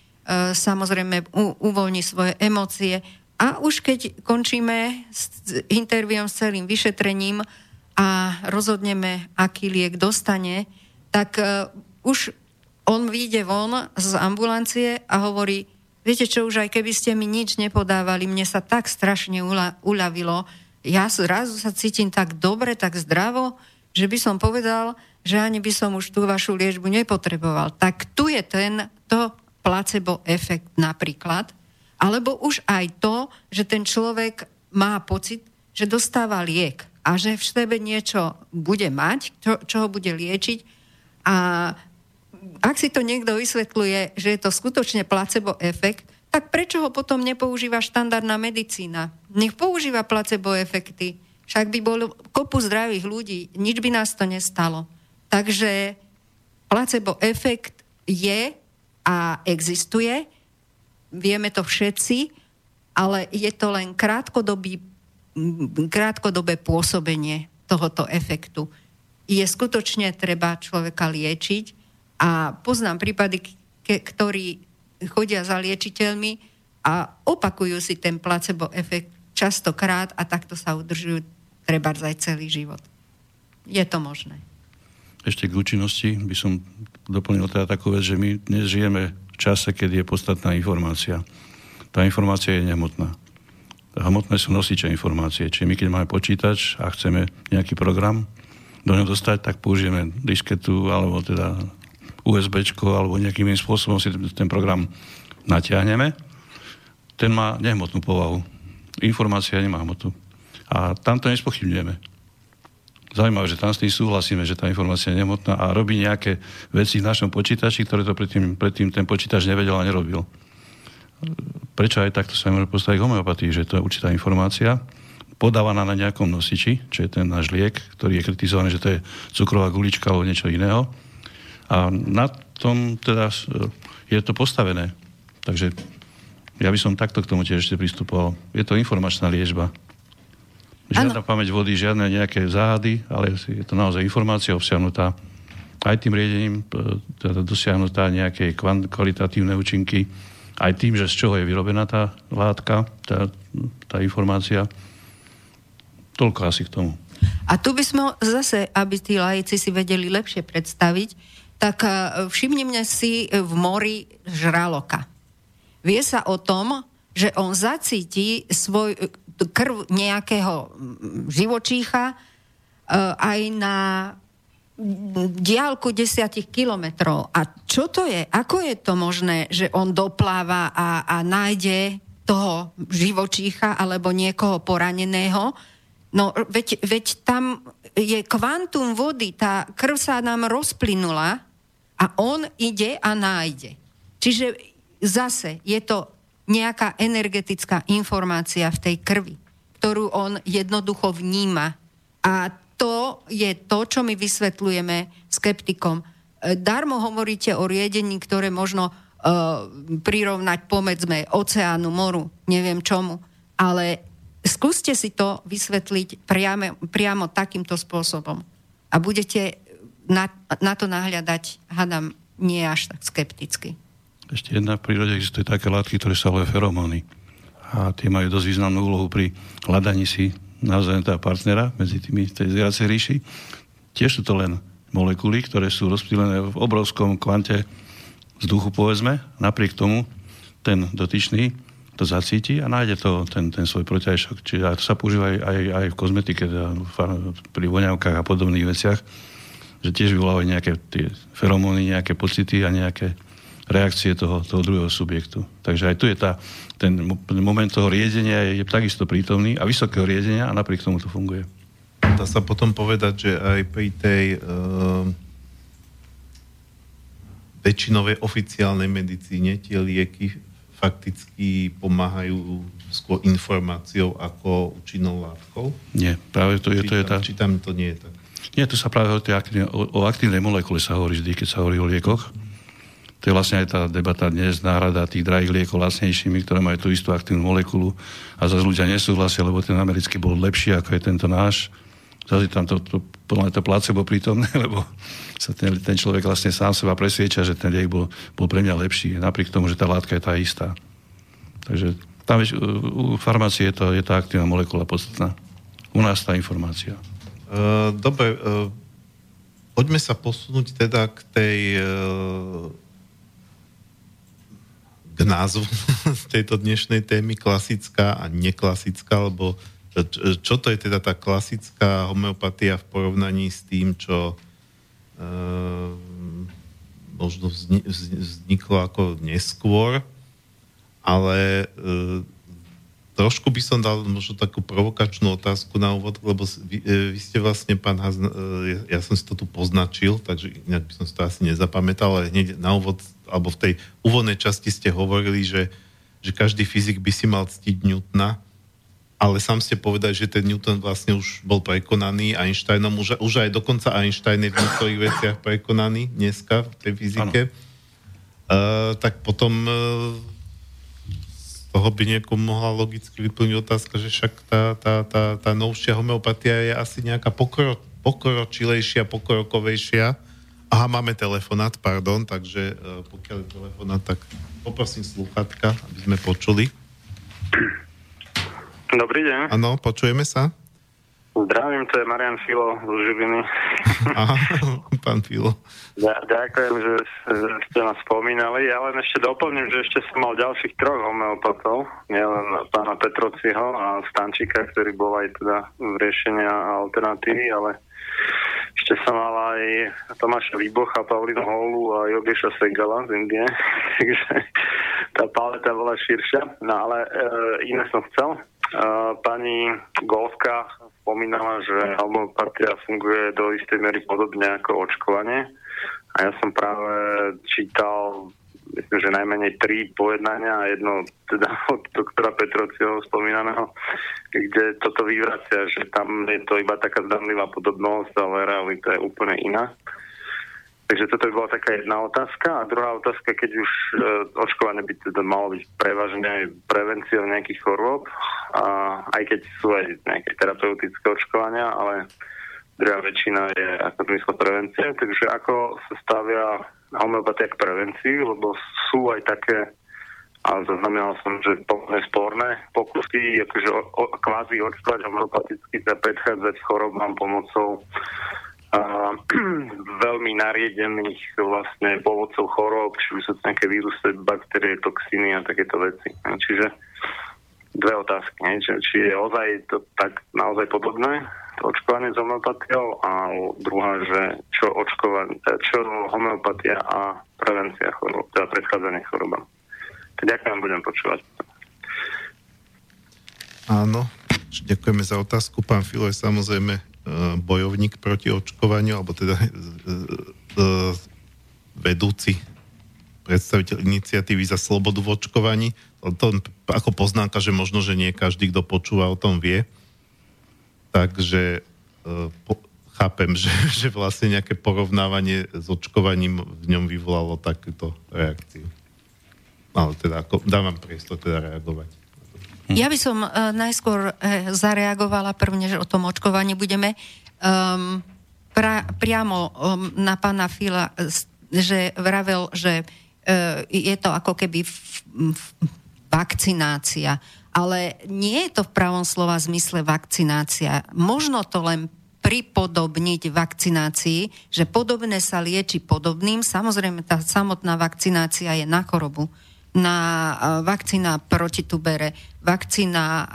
samozrejme uvoľní svoje emócie. A už keď končíme s interviom s celým vyšetrením a rozhodneme, aký liek dostane, tak uh, už on vyjde von z ambulancie a hovorí, viete čo, už aj keby ste mi nič nepodávali, mne sa tak strašne uľavilo, ja zrazu sa cítim tak dobre, tak zdravo, že by som povedal, že ani by som už tú vašu liečbu nepotreboval. Tak tu je ten, to placebo efekt napríklad, alebo už aj to, že ten človek má pocit, že dostáva liek a že v sebe niečo bude mať, čo, čo ho bude liečiť. A ak si to niekto vysvetľuje, že je to skutočne placebo efekt, tak prečo ho potom nepoužíva štandardná medicína? Nech používa placebo efekty. Však by bolo kopu zdravých ľudí, nič by nás to nestalo. Takže placebo efekt je a existuje vieme to všetci, ale je to len krátkodobý, krátkodobé pôsobenie tohoto efektu. Je skutočne treba človeka liečiť a poznám prípady, ke, ktorí chodia za liečiteľmi a opakujú si ten placebo efekt častokrát a takto sa udržujú treba aj celý život. Je to možné. Ešte k účinnosti by som doplnil teda takú vec, že my dnes žijeme v čase, keď je podstatná informácia. Tá informácia je nehmotná. Hmotné sú nosiče informácie. Čiže my, keď máme počítač a chceme nejaký program do neho dostať, tak použijeme disketu alebo teda USB alebo nejakým iným spôsobom si ten program natiahneme. Ten má nehmotnú povahu. Informácia nemá hmotu. A tam to nespochybňujeme. Zaujímavé, že tam s tým súhlasíme, že tá informácia je nemotná a robí nejaké veci v našom počítači, ktoré to predtým, predtým ten počítač nevedel a nerobil. Prečo aj takto sa môže postaviť homeopatii, že to je určitá informácia, podávaná na nejakom nosiči, čo je ten náš liek, ktorý je kritizovaný, že to je cukrová gulička alebo niečo iného. A na tom teda je to postavené. Takže ja by som takto k tomu tiež ešte pristupoval. Je to informačná liečba. Žiadna ano. pamäť vody, žiadne nejaké záhady, ale je to naozaj informácia obsiahnutá aj tým riedením, teda dosiahnutá nejaké kvalitatívne účinky, aj tým, že z čoho je vyrobená tá látka, tá, tá informácia. Toľko asi k tomu. A tu by sme zase, aby tí laici si vedeli lepšie predstaviť, tak e, všimnime si v mori žraloka. Vie sa o tom, že on zacíti svoj, krv nejakého živočícha e, aj na diálku desiatich kilometrov. A čo to je? Ako je to možné, že on dopláva a, a nájde toho živočícha alebo niekoho poraneného? No, veď, veď tam je kvantum vody, tá krv sa nám rozplynula a on ide a nájde. Čiže zase je to nejaká energetická informácia v tej krvi, ktorú on jednoducho vníma. A to je to, čo my vysvetľujeme skeptikom. E, darmo hovoríte o riedení, ktoré možno uh, prirovnať pomedzme oceánu, moru, neviem čomu, ale skúste si to vysvetliť priame, priamo takýmto spôsobom. A budete na, na to nahľadať, hadam, nie až tak skepticky. Ešte jedna v prírode existuje také látky, ktoré sa volajú feromóny. A tie majú dosť významnú úlohu pri hľadaní si navzájom teda partnera medzi tými tej zvieracej ríši. Tiež sú to len molekuly, ktoré sú rozptýlené v obrovskom kvante vzduchu, povedzme. Napriek tomu ten dotyčný to zacíti a nájde to, ten, ten svoj protiajšok. Čiže to sa používa aj, aj v kozmetike, teda pri voňavkách a podobných veciach, že tiež vyvolávajú nejaké tie feromóny, nejaké pocity a nejaké reakcie toho, toho druhého subjektu. Takže aj tu je tá, ten moment toho riedenia je, je takisto prítomný a vysokého riedenia a napriek tomu to funguje. Dá sa potom povedať, že aj pri tej uh, väčšinovej oficiálnej medicíne tie lieky fakticky pomáhajú skôr informáciou ako účinnou látkou? Nie, práve to je, to je tá... Či tam to nie je tak? Nie, tu sa práve o, aktívne, o, o aktívnej molekule sa hovorí vždy, keď sa hovorí o liekoch. To je vlastne aj tá debata dnes, náhrada tých drahých liekov lacnejšími, ktoré majú tú istú aktívnu molekulu a zase ľudia nesúhlasia, lebo ten americký bol lepší ako je tento náš. Zase tam to, to, podľa to placebo prítomné, lebo sa ten, ten človek vlastne sám seba presvieča, že ten liek bol, bol pre mňa lepší, napriek tomu, že tá látka je tá istá. Takže tam u farmácie je, to, je tá aktívna molekula podstatná. U nás tá informácia. Uh, dobre, uh, poďme sa posunúť teda k tej uh k názvu tejto dnešnej témy klasická a neklasická, lebo čo to je teda tá klasická homeopatia v porovnaní s tým, čo e, možno vzniklo ako neskôr, ale e, trošku by som dal možno takú provokačnú otázku na úvod, lebo vy, e, vy ste vlastne, pán Hazn, e, ja som si to tu poznačil, takže inak by som si to asi nezapamätal, ale hneď na úvod alebo v tej úvodnej časti ste hovorili, že, že každý fyzik by si mal ctiť Newtona, ale sám ste povedali, že ten Newton vlastne už bol prekonaný Einsteinom, už, už aj dokonca Einstein je v niektorých veciach prekonaný dneska v tej fyzike. Uh, tak potom uh, z toho by niekomu mohla logicky vyplniť otázka, že však tá, tá, tá, tá novšia homeopatia je asi nejaká pokro, pokročilejšia, pokrokovejšia Aha, máme telefonát, pardon, takže uh, pokiaľ je telefonát, tak poprosím sluchatka, aby sme počuli. Dobrý deň. Áno, počujeme sa? Zdravím, to je Marian Filo z Živiny. Aha, pán Filo. Ja, ďakujem, že, že ste nás spomínali. Ja len ešte doplním, že ešte som mal ďalších troch homeopatov, nielen pána Petrociho a Stančíka, ktorý bol aj teda v riešenia alternatívy, ale ešte som mal aj Tomáša Výbocha, Paulina Holu a Jogeša Segala z Indie, takže tá paleta bola širšia. No ale e, iné som chcel. E, pani Golska spomínala, že homeopatia funguje do istej miery podobne ako očkovanie. A ja som práve čítal myslím, že najmenej tri pojednania a jedno teda od doktora Petrociho spomínaného, kde toto vyvracia, že tam je to iba taká zdanlivá podobnosť, ale realita je úplne iná. Takže toto by bola taká jedna otázka. A druhá otázka, keď už e, očkovanie by teda malo byť prevažne aj prevenciou nejakých chorôb, a aj keď sú aj nejaké terapeutické očkovania, ale druhá väčšina je ako zmysle prevencie. Takže ako sa stavia homeopatia k prevencii, lebo sú aj také a zaznamenal som, že pomerne sporné pokusy, akože o, o, kvázi očkovať homeopaticky a predchádzať chorobám pomocou a, veľmi nariedených vlastne povodcov chorób, či sú to nejaké vírusy, baktérie, toxíny a takéto veci. Čiže dve otázky, ne? Či, či je ozaj to tak naozaj podobné očkovanie s homeopatiou a druhá, že čo, očkovanie, čo homeopatia a prevencia chorob, teda predchádzanie chorobám. Ďakujem, budem počúvať. Áno, ďakujeme za otázku. Pán Filo je samozrejme e, bojovník proti očkovaniu, alebo teda e, e, vedúci predstaviteľ iniciatívy za slobodu v očkovaní. To, ako poznámka, že možno, že nie každý, kto počúva, o tom vie takže uh, po, chápem, že, že vlastne nejaké porovnávanie s očkovaním v ňom vyvolalo takúto reakciu. Ale teda ako, dávam priestor teda reagovať. Ja by som uh, najskôr uh, zareagovala prvne, že o tom očkovaní budeme um, pra, priamo um, na pána Fila, že vravel, že uh, je to ako keby v, v, vakcinácia ale nie je to v pravom slova zmysle vakcinácia. Možno to len pripodobniť vakcinácii, že podobné sa lieči podobným. Samozrejme, tá samotná vakcinácia je na chorobu. Na e, vakcína proti tubere, vakcína e,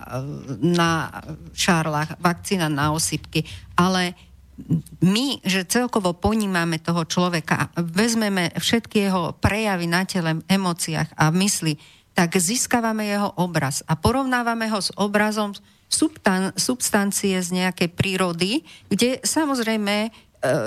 na šárlach, vakcína na osypky. Ale my, že celkovo ponímame toho človeka, vezmeme všetky jeho prejavy na tele, emóciách a mysli, tak získavame jeho obraz a porovnávame ho s obrazom substan- substancie z nejakej prírody, kde samozrejme e,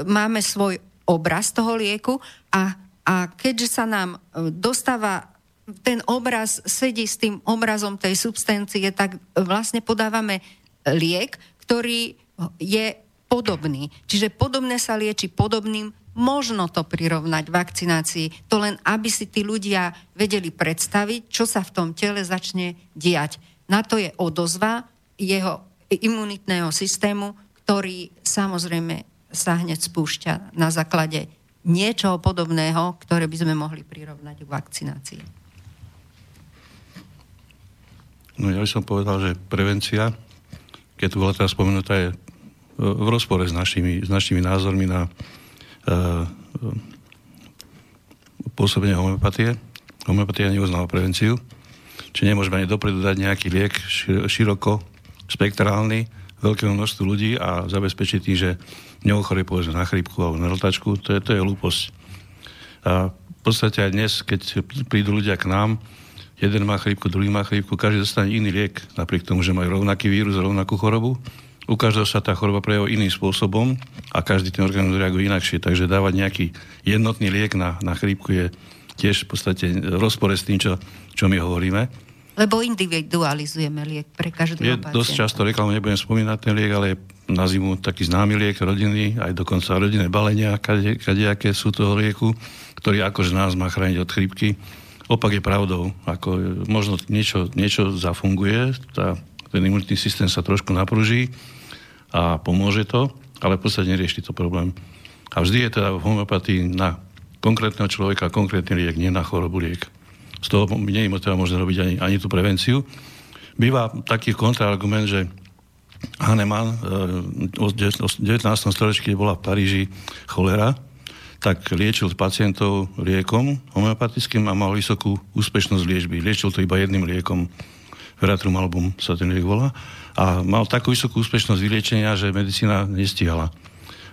máme svoj obraz toho lieku a, a keďže sa nám e, dostáva ten obraz sedí s tým obrazom tej substancie, tak vlastne podávame liek, ktorý je podobný. Čiže podobné sa lieči podobným, možno to prirovnať vakcinácii. To len, aby si tí ľudia vedeli predstaviť, čo sa v tom tele začne diať. Na to je odozva jeho imunitného systému, ktorý samozrejme sa hneď spúšťa na základe niečoho podobného, ktoré by sme mohli prirovnať k vakcinácii. No ja by som povedal, že prevencia, keď tu bola teraz spomenutá, je v rozpore s našimi, s našimi názormi na pôsobenie homeopatie. Homeopatia neuznáva prevenciu, či nemôžeme ani dopredu dať nejaký liek široko spektrálny veľkému množstvu ľudí a zabezpečiť tým, že neochorie povedzme na chrípku alebo na rotačku, to je, to je hlúposť. A v podstate aj dnes, keď prídu ľudia k nám, jeden má chrípku, druhý má chrípku, každý dostane iný liek, napriek tomu, že majú rovnaký vírus, rovnakú chorobu u každého sa tá choroba prejavuje iným spôsobom a každý ten organizmus reaguje inakšie. Takže dávať nejaký jednotný liek na, na chrípku je tiež v podstate v rozpore s tým, čo, čo my hovoríme. Lebo individualizujeme liek pre každého Je pacienta. dosť často reklamu, nebudem spomínať ten liek, ale na zimu taký známy liek rodiny, aj dokonca rodinné balenia, kade, kadejaké sú toho lieku, ktorý akože nás má chrániť od chrípky. Opak je pravdou. Ako možno niečo, niečo zafunguje, tá, ten imunitný systém sa trošku napruží, a pomôže to, ale v podstate nerieši to problém. A vždy je teda v homeopatii na konkrétneho človeka konkrétny liek, nie na chorobu liek. Z toho nie je teda možné robiť ani, ani tú prevenciu. Býva taký kontraargument, že Hahnemann v 19. storočí, keď bola v Paríži cholera, tak liečil pacientov liekom homeopatickým a mal vysokú úspešnosť liečby. Liečil to iba jedným liekom, Veratrum album sa ten liek volá a mal takú vysokú úspešnosť vyliečenia, že medicína nestihala.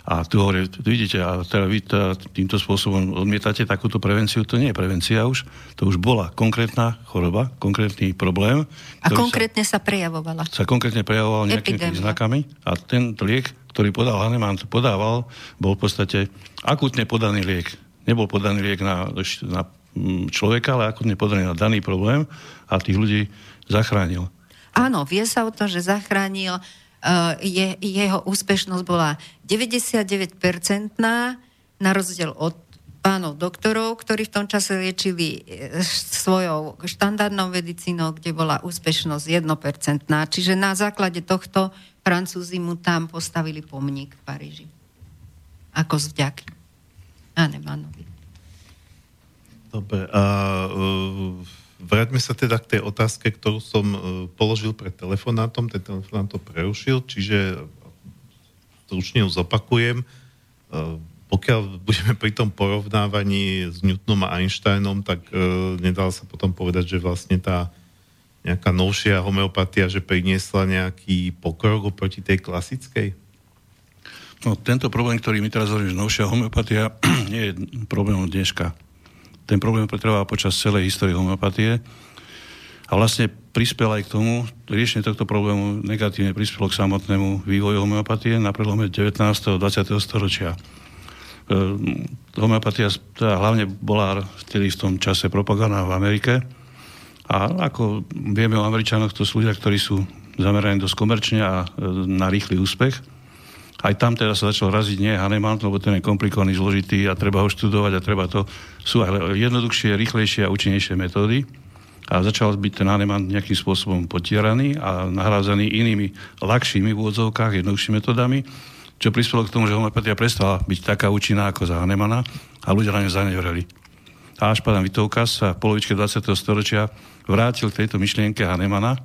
A tu hovorí, vidíte, a teda vy teda týmto spôsobom odmietate takúto prevenciu, to nie je prevencia už, to už bola konkrétna choroba, konkrétny problém. A konkrétne sa, sa prejavovala. Sa konkrétne prejavoval nejakými príznakami a ten liek, ktorý podal Hahnemann, podával, bol v podstate akutne podaný liek. Nebol podaný liek na, na mm, človeka, ale akutne podaný na daný problém a tých ľudí zachránil. Áno, vie sa o tom, že zachránil, uh, je, jeho úspešnosť bola 99-percentná, na rozdiel od pánov doktorov, ktorí v tom čase liečili e, svojou štandardnou medicínou, kde bola úspešnosť 1%. Čiže na základe tohto Francúzi mu tam postavili pomník v Paríži. Ako vďaky. Anemanovi. Dobre. A uh, Vráťme sa teda k tej otázke, ktorú som uh, položil pred telefonátom. Ten telefonát to prerušil, čiže stručne ju zopakujem. Uh, pokiaľ budeme pri tom porovnávaní s Newtonom a Einsteinom, tak nedá sa potom povedať, že vlastne tá nejaká novšia homeopatia, že priniesla nejaký pokrok oproti tej klasickej? No, tento problém, ktorý my teraz hovoríme, že novšia homeopatia, nie je problémom dneška ten problém pretrvá počas celej histórie homeopatie a vlastne prispel aj k tomu, riešenie tohto problému negatívne prispelo k samotnému vývoju homeopatie na prelome 19. a 20. storočia. E, homeopatia teda hlavne bola vtedy v tom čase propaganda v Amerike a ako vieme o Američanoch, to sú ľudia, ktorí sú zameraní dosť komerčne a e, na rýchly úspech. Aj tam teda sa začal raziť nie Hahnemann, lebo ten je komplikovaný, zložitý a treba ho študovať a treba to... Sú jednoduchšie, rýchlejšie a účinnejšie metódy. A začal byť ten Hahnemann nejakým spôsobom potieraný a nahrádzaný inými ľahšími v úvodzovkách, jednoduchšími metodami, čo prispelo k tomu, že homeopatia prestala byť taká účinná ako za Hahnemana a ľudia na ňu zanevreli. A až pán Vitovka sa v polovičke 20. storočia vrátil k tejto myšlienke Hahnemana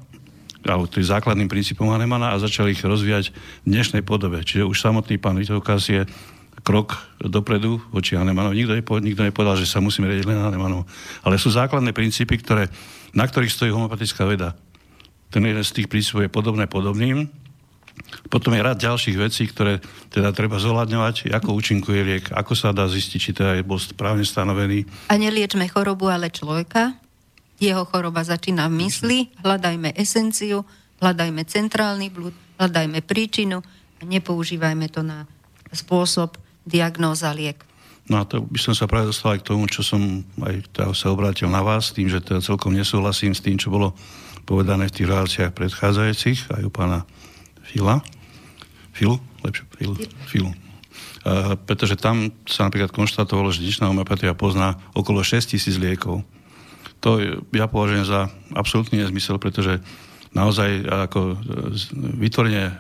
alebo tým základným princípom Hahnemana a začali ich rozvíjať v dnešnej podobe. Čiže už samotný pán Vitokas je krok dopredu voči Hahnemanov. Nikto, nepovedal, nikto nepovedal, že sa musíme riadiť len Hahnemanov. Ale sú základné princípy, ktoré, na ktorých stojí homeopatická veda. Ten jeden z tých princípov je podobné podobným Potom je rad ďalších vecí, ktoré teda treba zohľadňovať, ako účinkuje liek, ako sa dá zistiť, či teda je bol správne stanovený. A neliečme chorobu, ale človeka. Jeho choroba začína v mysli, hľadajme esenciu, hľadajme centrálny blúd, hľadajme príčinu a nepoužívajme to na spôsob diagnóza liek. No a to by som sa práve dostal aj k tomu, čo som aj teda sa obrátil na vás, tým, že teda celkom nesúhlasím s tým, čo bolo povedané v tých reláciách predchádzajúcich, aj u pána Fila. Filu? Lepšie, Filu. Filu. Uh, pretože tam sa napríklad konštatovalo, že dnešná homeopatia pozná okolo 6 tisíc liekov. To ja považujem za absolútny nezmysel, pretože naozaj ako e, vytvorenie e,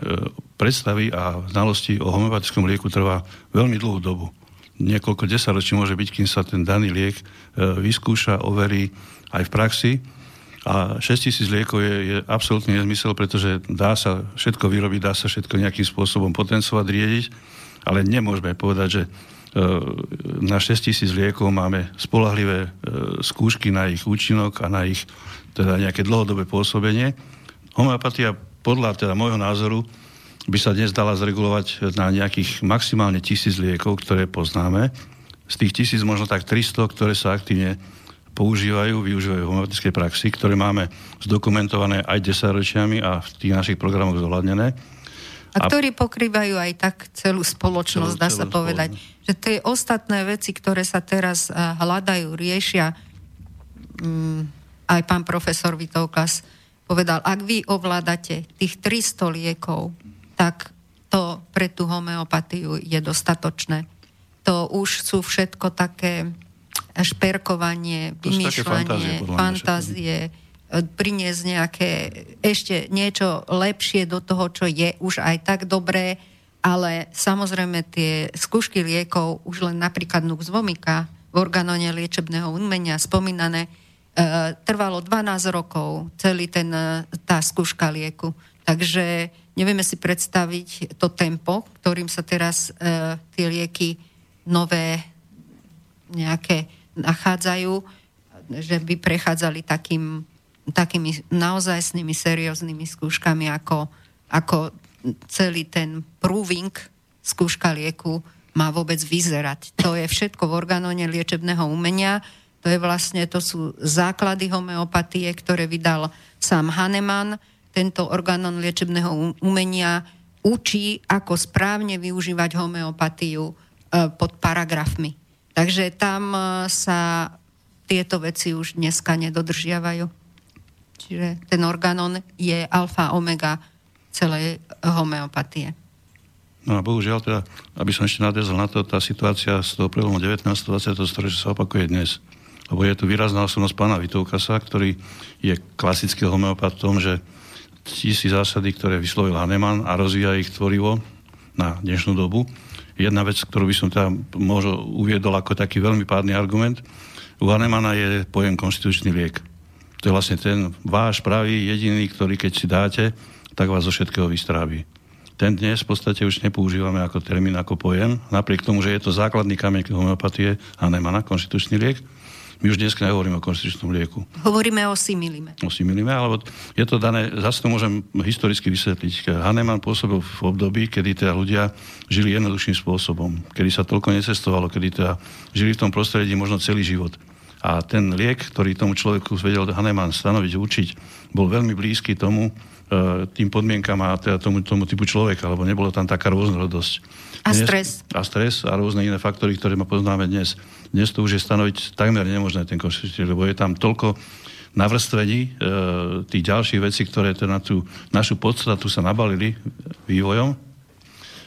predstavy a znalosti o homeopatickom lieku trvá veľmi dlhú dobu niekoľko desaťročí môže byť, kým sa ten daný liek e, vyskúša, overí aj v praxi. A 6 tisíc liekov je, je absolútny nezmysel, pretože dá sa všetko vyrobiť, dá sa všetko nejakým spôsobom potencovať, riediť, ale nemôžeme povedať, že na 6 tisíc liekov máme spolahlivé e, skúšky na ich účinok a na ich teda nejaké dlhodobé pôsobenie. Homeopatia podľa teda môjho názoru by sa dnes dala zregulovať na nejakých maximálne tisíc liekov, ktoré poznáme. Z tých tisíc možno tak 300, ktoré sa aktívne používajú, využívajú v homeopatickej praxi, ktoré máme zdokumentované aj desaťročiami a v tých našich programoch zohľadnené. A, a ktorí pokrývajú aj tak celú spoločnosť, celú, dá sa povedať. Že tie ostatné veci, ktoré sa teraz uh, hľadajú, riešia, um, aj pán profesor Vitoukas povedal, ak vy ovládate tých 300 liekov, tak to pre tú homeopatiu je dostatočné. To už sú všetko také šperkovanie, vymýšľanie, fantázie, e, priniesť nejaké ešte niečo lepšie do toho, čo je už aj tak dobré, ale samozrejme tie skúšky liekov, už len napríklad Nuxvomika v organone liečebného umenia spomínané, e, trvalo 12 rokov celý ten, e, tá skúška lieku. Takže Nevieme si predstaviť to tempo, ktorým sa teraz e, tie lieky nové nejaké nachádzajú, že by prechádzali takým, takými naozajstnými, serióznymi skúškami, ako, ako celý ten proving skúška lieku má vôbec vyzerať. To je všetko v organóne liečebného umenia. To je vlastne, to sú základy homeopatie, ktoré vydal sám Hahnemann tento orgánon liečebného umenia učí, ako správne využívať homeopatiu e, pod paragrafmi. Takže tam e, sa tieto veci už dneska nedodržiavajú. Čiže ten organon je alfa omega celej homeopatie. No a bohužiaľ teda, aby som ešte nadviazal na to, tá situácia z toho prelomu 19. 20. storočia sa opakuje dnes. Lebo je tu výrazná osobnosť pána Vitoukasa, ktorý je klasický homeopat v tom, že tisíc zásady, ktoré vyslovil Hahnemann a rozvíja ich tvorivo na dnešnú dobu. Jedna vec, ktorú by som teda možno uviedol ako taký veľmi pádny argument, u Hahnemana je pojem konštitučný liek. To je vlastne ten váš pravý jediný, ktorý keď si dáte, tak vás zo všetkého vystrábi. Ten dnes v podstate už nepoužívame ako termín, ako pojem, napriek tomu, že je to základný kameň homeopatie Hahnemana, konštitučný liek, my už dnes nehovoríme o konstitučnom lieku. Hovoríme o similime. O similime, alebo je to dané, zase to môžem historicky vysvetliť. Hahnemann pôsobil v období, kedy teda ľudia žili jednoduchším spôsobom, kedy sa toľko necestovalo, kedy teda žili v tom prostredí možno celý život. A ten liek, ktorý tomu človeku vedel Hahnemann stanoviť, učiť, bol veľmi blízky tomu, e, tým podmienkam a teda tomu, tomu typu človeka, lebo nebolo tam taká rôznorodosť. A stres. a stres a rôzne iné faktory, ktoré ma poznáme dnes. Dnes to už je stanoviť takmer nemožné ten konštitúcií, lebo je tam toľko navrstvení e, tých ďalších vecí, ktoré to na tú našu podstatu sa nabalili vývojom,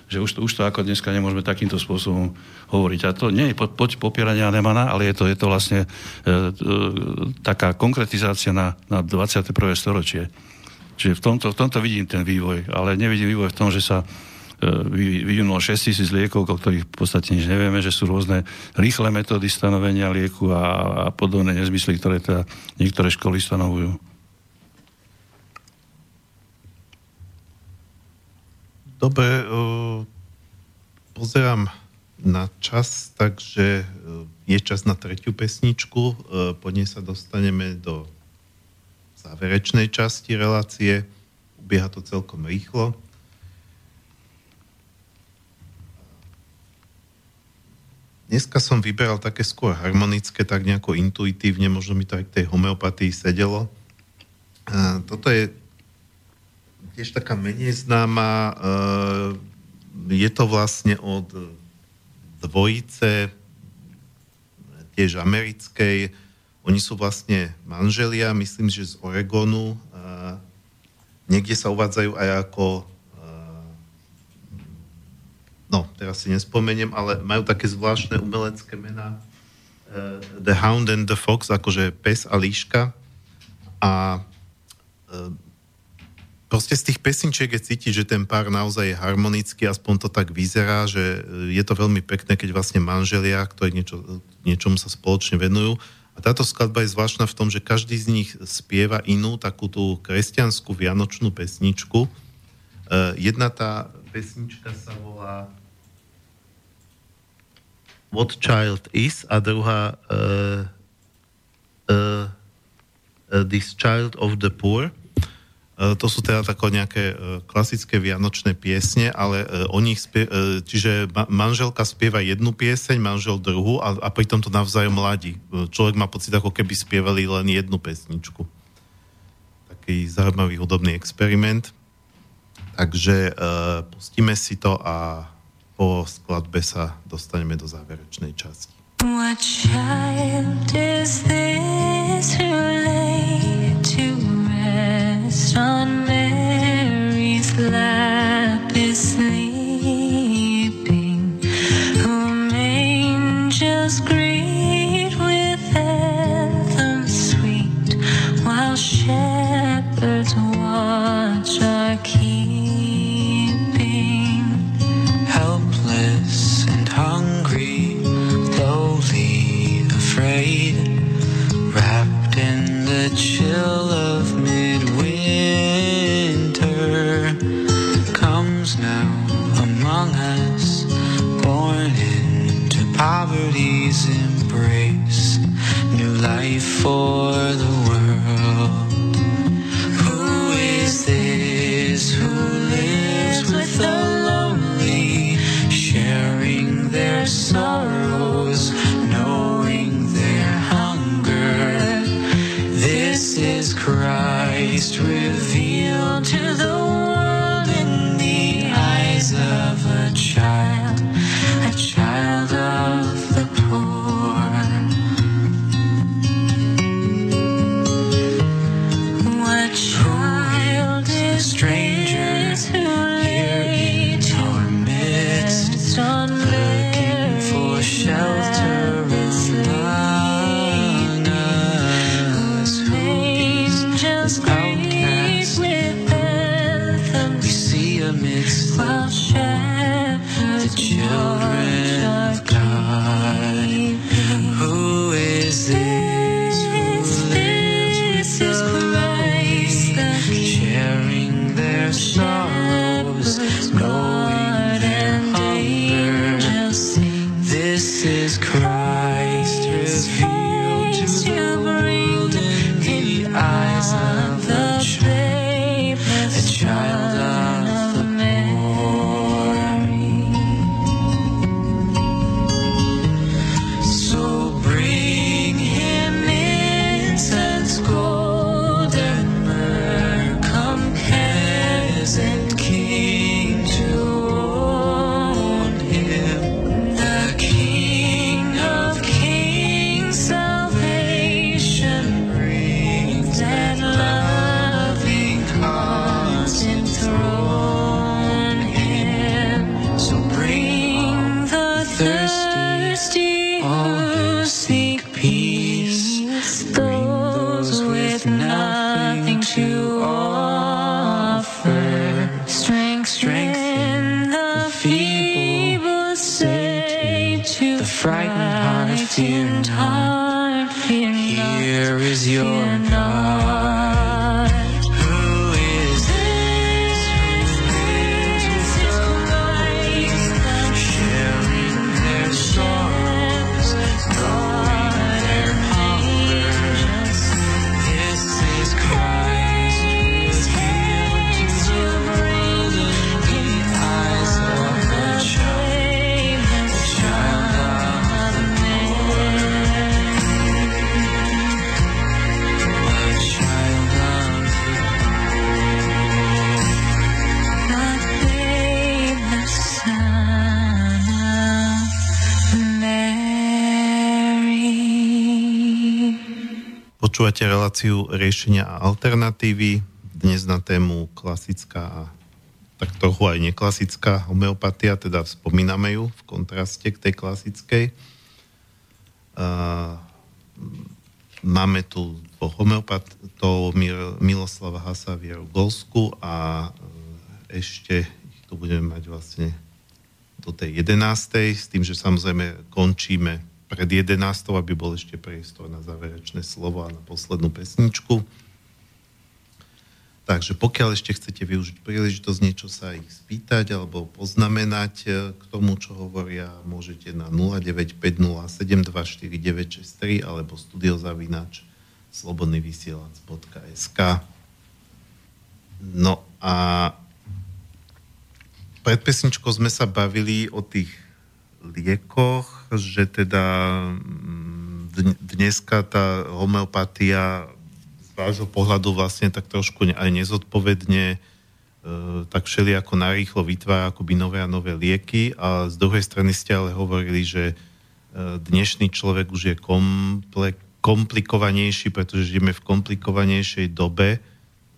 že už to, už to ako dneska nemôžeme takýmto spôsobom hovoriť. A to nie je pod, pod popierania Nemana, ale je to, je to vlastne e, e, taká konkretizácia na, na 21. storočie. Čiže v tomto, v tomto vidím ten vývoj, ale nevidím vývoj v tom, že sa vyvinulo 6 tisíc liekov, o ktorých v podstate nič nevieme, že sú rôzne rýchle metódy stanovenia lieku a, a podobné nezmysly, ktoré teda niektoré školy stanovujú. Dobre, eh, pozerám na čas, takže eh, je čas na tretiu pesničku. Eh, po nej sa dostaneme do záverečnej časti relácie. Ubieha to celkom rýchlo. Dneska som vyberal také skôr harmonické, tak nejako intuitívne, možno mi to aj k tej homeopatii sedelo. Toto je tiež taká menej známa. Uh, je to vlastne od dvojice, tiež americkej. Oni sú vlastne manželia, myslím, že z Oregonu. Uh, niekde sa uvádzajú aj ako no, teraz si nespomeniem, ale majú také zvláštne umelecké mená The Hound and the Fox, akože pes a líška. A proste z tých pesničiek je cítiť, že ten pár naozaj je harmonický, aspoň to tak vyzerá, že e, je to veľmi pekné, keď vlastne manželia, ktorí niečo, niečomu sa spoločne venujú. A táto skladba je zvláštna v tom, že každý z nich spieva inú takú tú kresťanskú vianočnú pesničku. Uh, jedna tá pesnička sa volá What Child Is a druhá uh, uh, uh, This Child of the Poor. Uh, to sú teda tako nejaké uh, klasické vianočné piesne, ale uh, o nich spie, čiže ma- manželka spieva jednu pieseň, manžel druhú a, a pritom to navzájom mladí. Človek má pocit, ako keby spievali len jednu pesničku. Taký zaujímavý hudobný experiment. Takže pustíme si to a po skladbe sa dostaneme do záverečnej časti. What child is this who lay to sun reláciu riešenia a alternatívy. Dnes na tému klasická a tak trochu aj neklasická homeopatia, teda spomíname ju v kontraste k tej klasickej. Uh, máme tu homeopatov Miloslava Hasa, Vieru Golsku a ešte ich tu budeme mať vlastne do tej 11. s tým, že samozrejme končíme pred 11. aby bol ešte priestor na záverečné slovo a na poslednú pesničku. Takže pokiaľ ešte chcete využiť príležitosť niečo sa ich spýtať alebo poznamenať e, k tomu, čo hovoria, môžete na 0950724963 alebo studiozavinač slobodnyvysielac.sk No a pred pesničkou sme sa bavili o tých liekoch, že teda mm, dneska tá homeopatia z vášho pohľadu vlastne tak trošku aj nezodpovedne e, tak všeli ako narýchlo vytvára akoby nové a nové lieky a z druhej strany ste ale hovorili, že e, dnešný človek už je komple, komplikovanejší, pretože žijeme v komplikovanejšej dobe.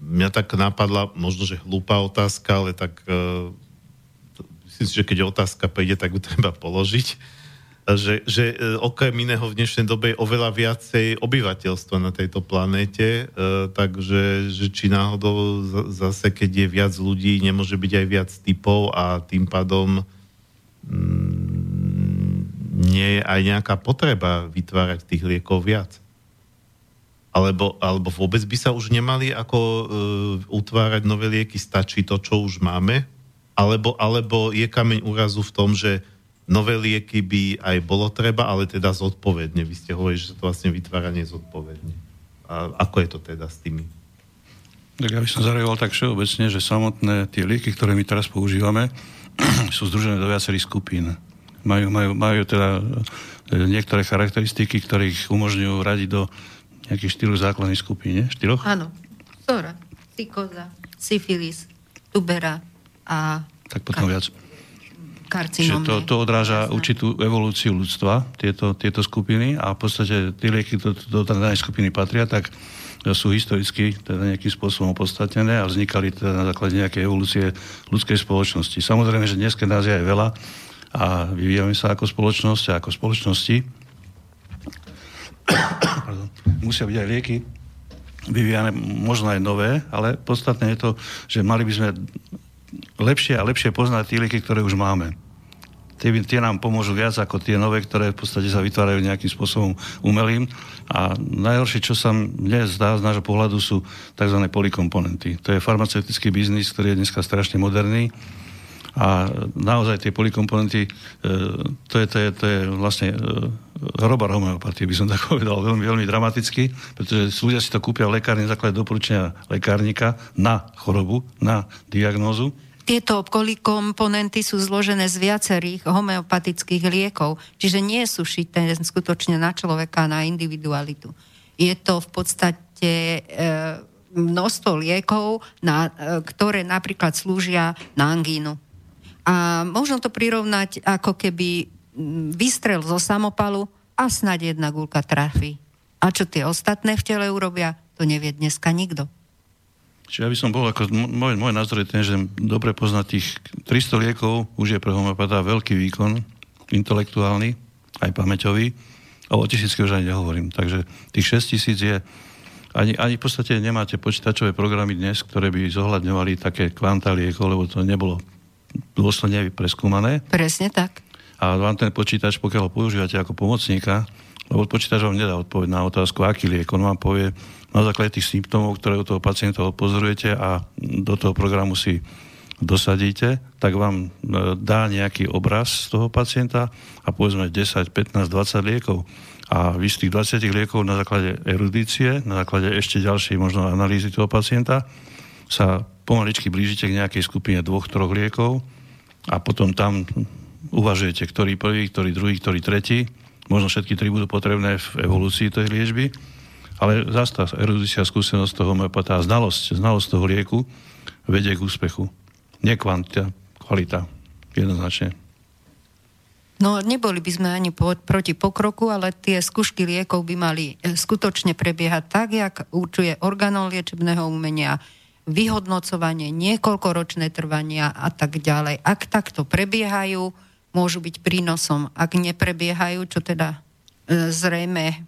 Mňa tak napadla, možno, že hlúpa otázka, ale tak e, myslím si, že keď otázka príde, tak ju treba položiť že, že e, okrem iného v dnešnej dobe je oveľa viacej obyvateľstva na tejto planéte, e, takže že či náhodou zase, keď je viac ľudí, nemôže byť aj viac typov a tým pádom mm, nie je aj nejaká potreba vytvárať tých liekov viac. Alebo, alebo vôbec by sa už nemali ako uh, utvárať nové lieky, stačí to, čo už máme, alebo, alebo je kameň úrazu v tom, že nové lieky by aj bolo treba, ale teda zodpovedne. Vy ste hovorili, že sa to vlastne vytvára nezodpovedne. A ako je to teda s tými? Tak ja by som zareagoval tak všeobecne, že samotné tie lieky, ktoré my teraz používame, sú združené do viacerých skupín. Majú, majú, majú teda e, niektoré charakteristiky, ktoré ich umožňujú radiť do nejakých štyroch základných skupín, nie? Štyroch? Áno. Sora, psykoza, syfilis, tubera, a... Tak potom viac. Čiže to, to odráža Jasne. určitú evolúciu ľudstva, tieto, tieto skupiny a v podstate tie lieky do, do danej skupiny patria, tak sú historicky teda nejakým spôsobom opodstatnené a vznikali teda na základe nejakej evolúcie ľudskej spoločnosti. Samozrejme, že dnes nás je aj veľa a vyvíjame sa ako spoločnosť a ako spoločnosti musia byť aj lieky vyvíjane možno aj nové, ale podstatné je to, že mali by sme lepšie a lepšie poznať tie lieky, ktoré už máme. Tie, tie nám pomôžu viac ako tie nové, ktoré v podstate sa vytvárajú nejakým spôsobom umelým. A najhoršie, čo sa mne zdá z nášho pohľadu, sú tzv. polikomponenty. To je farmaceutický biznis, ktorý je dneska strašne moderný. A naozaj tie polikomponenty, e, to je, to je, to je vlastne e, hrobar homeopatie, by som tak povedal, veľmi, veľmi dramaticky, pretože ľudia si to kúpia v lekárni na základe doporučenia lekárnika na chorobu, na diagnózu tieto komponenty sú zložené z viacerých homeopatických liekov, čiže nie sú šité skutočne na človeka, na individualitu. Je to v podstate e, množstvo liekov, na, e, ktoré napríklad slúžia na angínu. A možno to prirovnať ako keby vystrel zo samopalu a snad jedna gulka trafí. A čo tie ostatné v tele urobia, to nevie dneska nikto. Čiže ja by som bol, ako môj, môj názor je ten, že dobre poznať tých 300 liekov už je pre homopata veľký výkon, intelektuálny, aj pamäťový, a o tisícky už ani nehovorím. Takže tých 6 tisíc je, ani, ani v podstate nemáte počítačové programy dnes, ktoré by zohľadňovali také kvanta liekov, lebo to nebolo dôsledne preskúmané. Presne tak. A vám ten počítač, pokiaľ ho používate ako pomocníka, lebo počítač vám nedá odpoveď na otázku, aký liek. On vám povie, na základe tých symptómov, ktoré u toho pacienta odpozorujete a do toho programu si dosadíte, tak vám e, dá nejaký obraz z toho pacienta a povedzme 10, 15, 20 liekov. A vy z tých 20 liekov na základe erudície, na základe ešte ďalšej možno analýzy toho pacienta sa pomaličky blížite k nejakej skupine dvoch, troch liekov a potom tam uvažujete, ktorý prvý, ktorý druhý, ktorý tretí. Možno všetky tri budú potrebné v evolúcii tej liečby ale zase tá erudícia, skúsenosť toho homeopata znalosť, znalosť toho lieku vedie k úspechu. Nie kvantita, kvalita. Jednoznačne. No, neboli by sme ani po, proti pokroku, ale tie skúšky liekov by mali e, skutočne prebiehať tak, jak určuje orgánov liečebného umenia, vyhodnocovanie, niekoľkoročné trvania a tak ďalej. Ak takto prebiehajú, môžu byť prínosom. Ak neprebiehajú, čo teda e, zrejme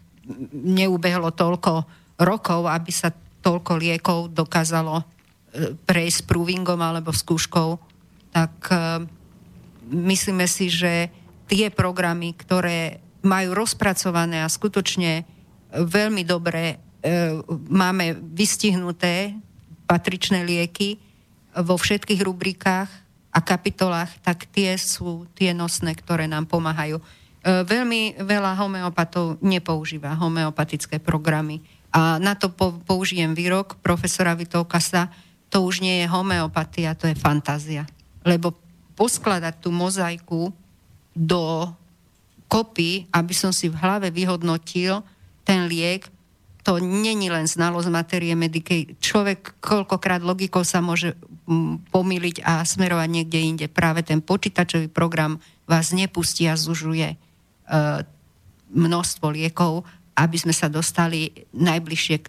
neubehlo toľko rokov, aby sa toľko liekov dokázalo e, prejsť provingom alebo skúškou, tak e, myslíme si, že tie programy, ktoré majú rozpracované a skutočne veľmi dobre máme vystihnuté patričné lieky vo všetkých rubrikách a kapitolách, tak tie sú tie nosné, ktoré nám pomáhajú. E, veľmi veľa homeopatov nepoužíva homeopatické programy. A na to po, použijem výrok profesora Vitolkasa, to už nie je homeopatia, to je fantázia. Lebo poskladať tú mozaiku do kopy, aby som si v hlave vyhodnotil ten liek, to není len znalosť materie mediky. Človek koľkokrát logikou sa môže mm, pomýliť a smerovať niekde inde. Práve ten počítačový program vás nepustí a zužuje e, množstvo liekov, aby sme sa dostali najbližšie k,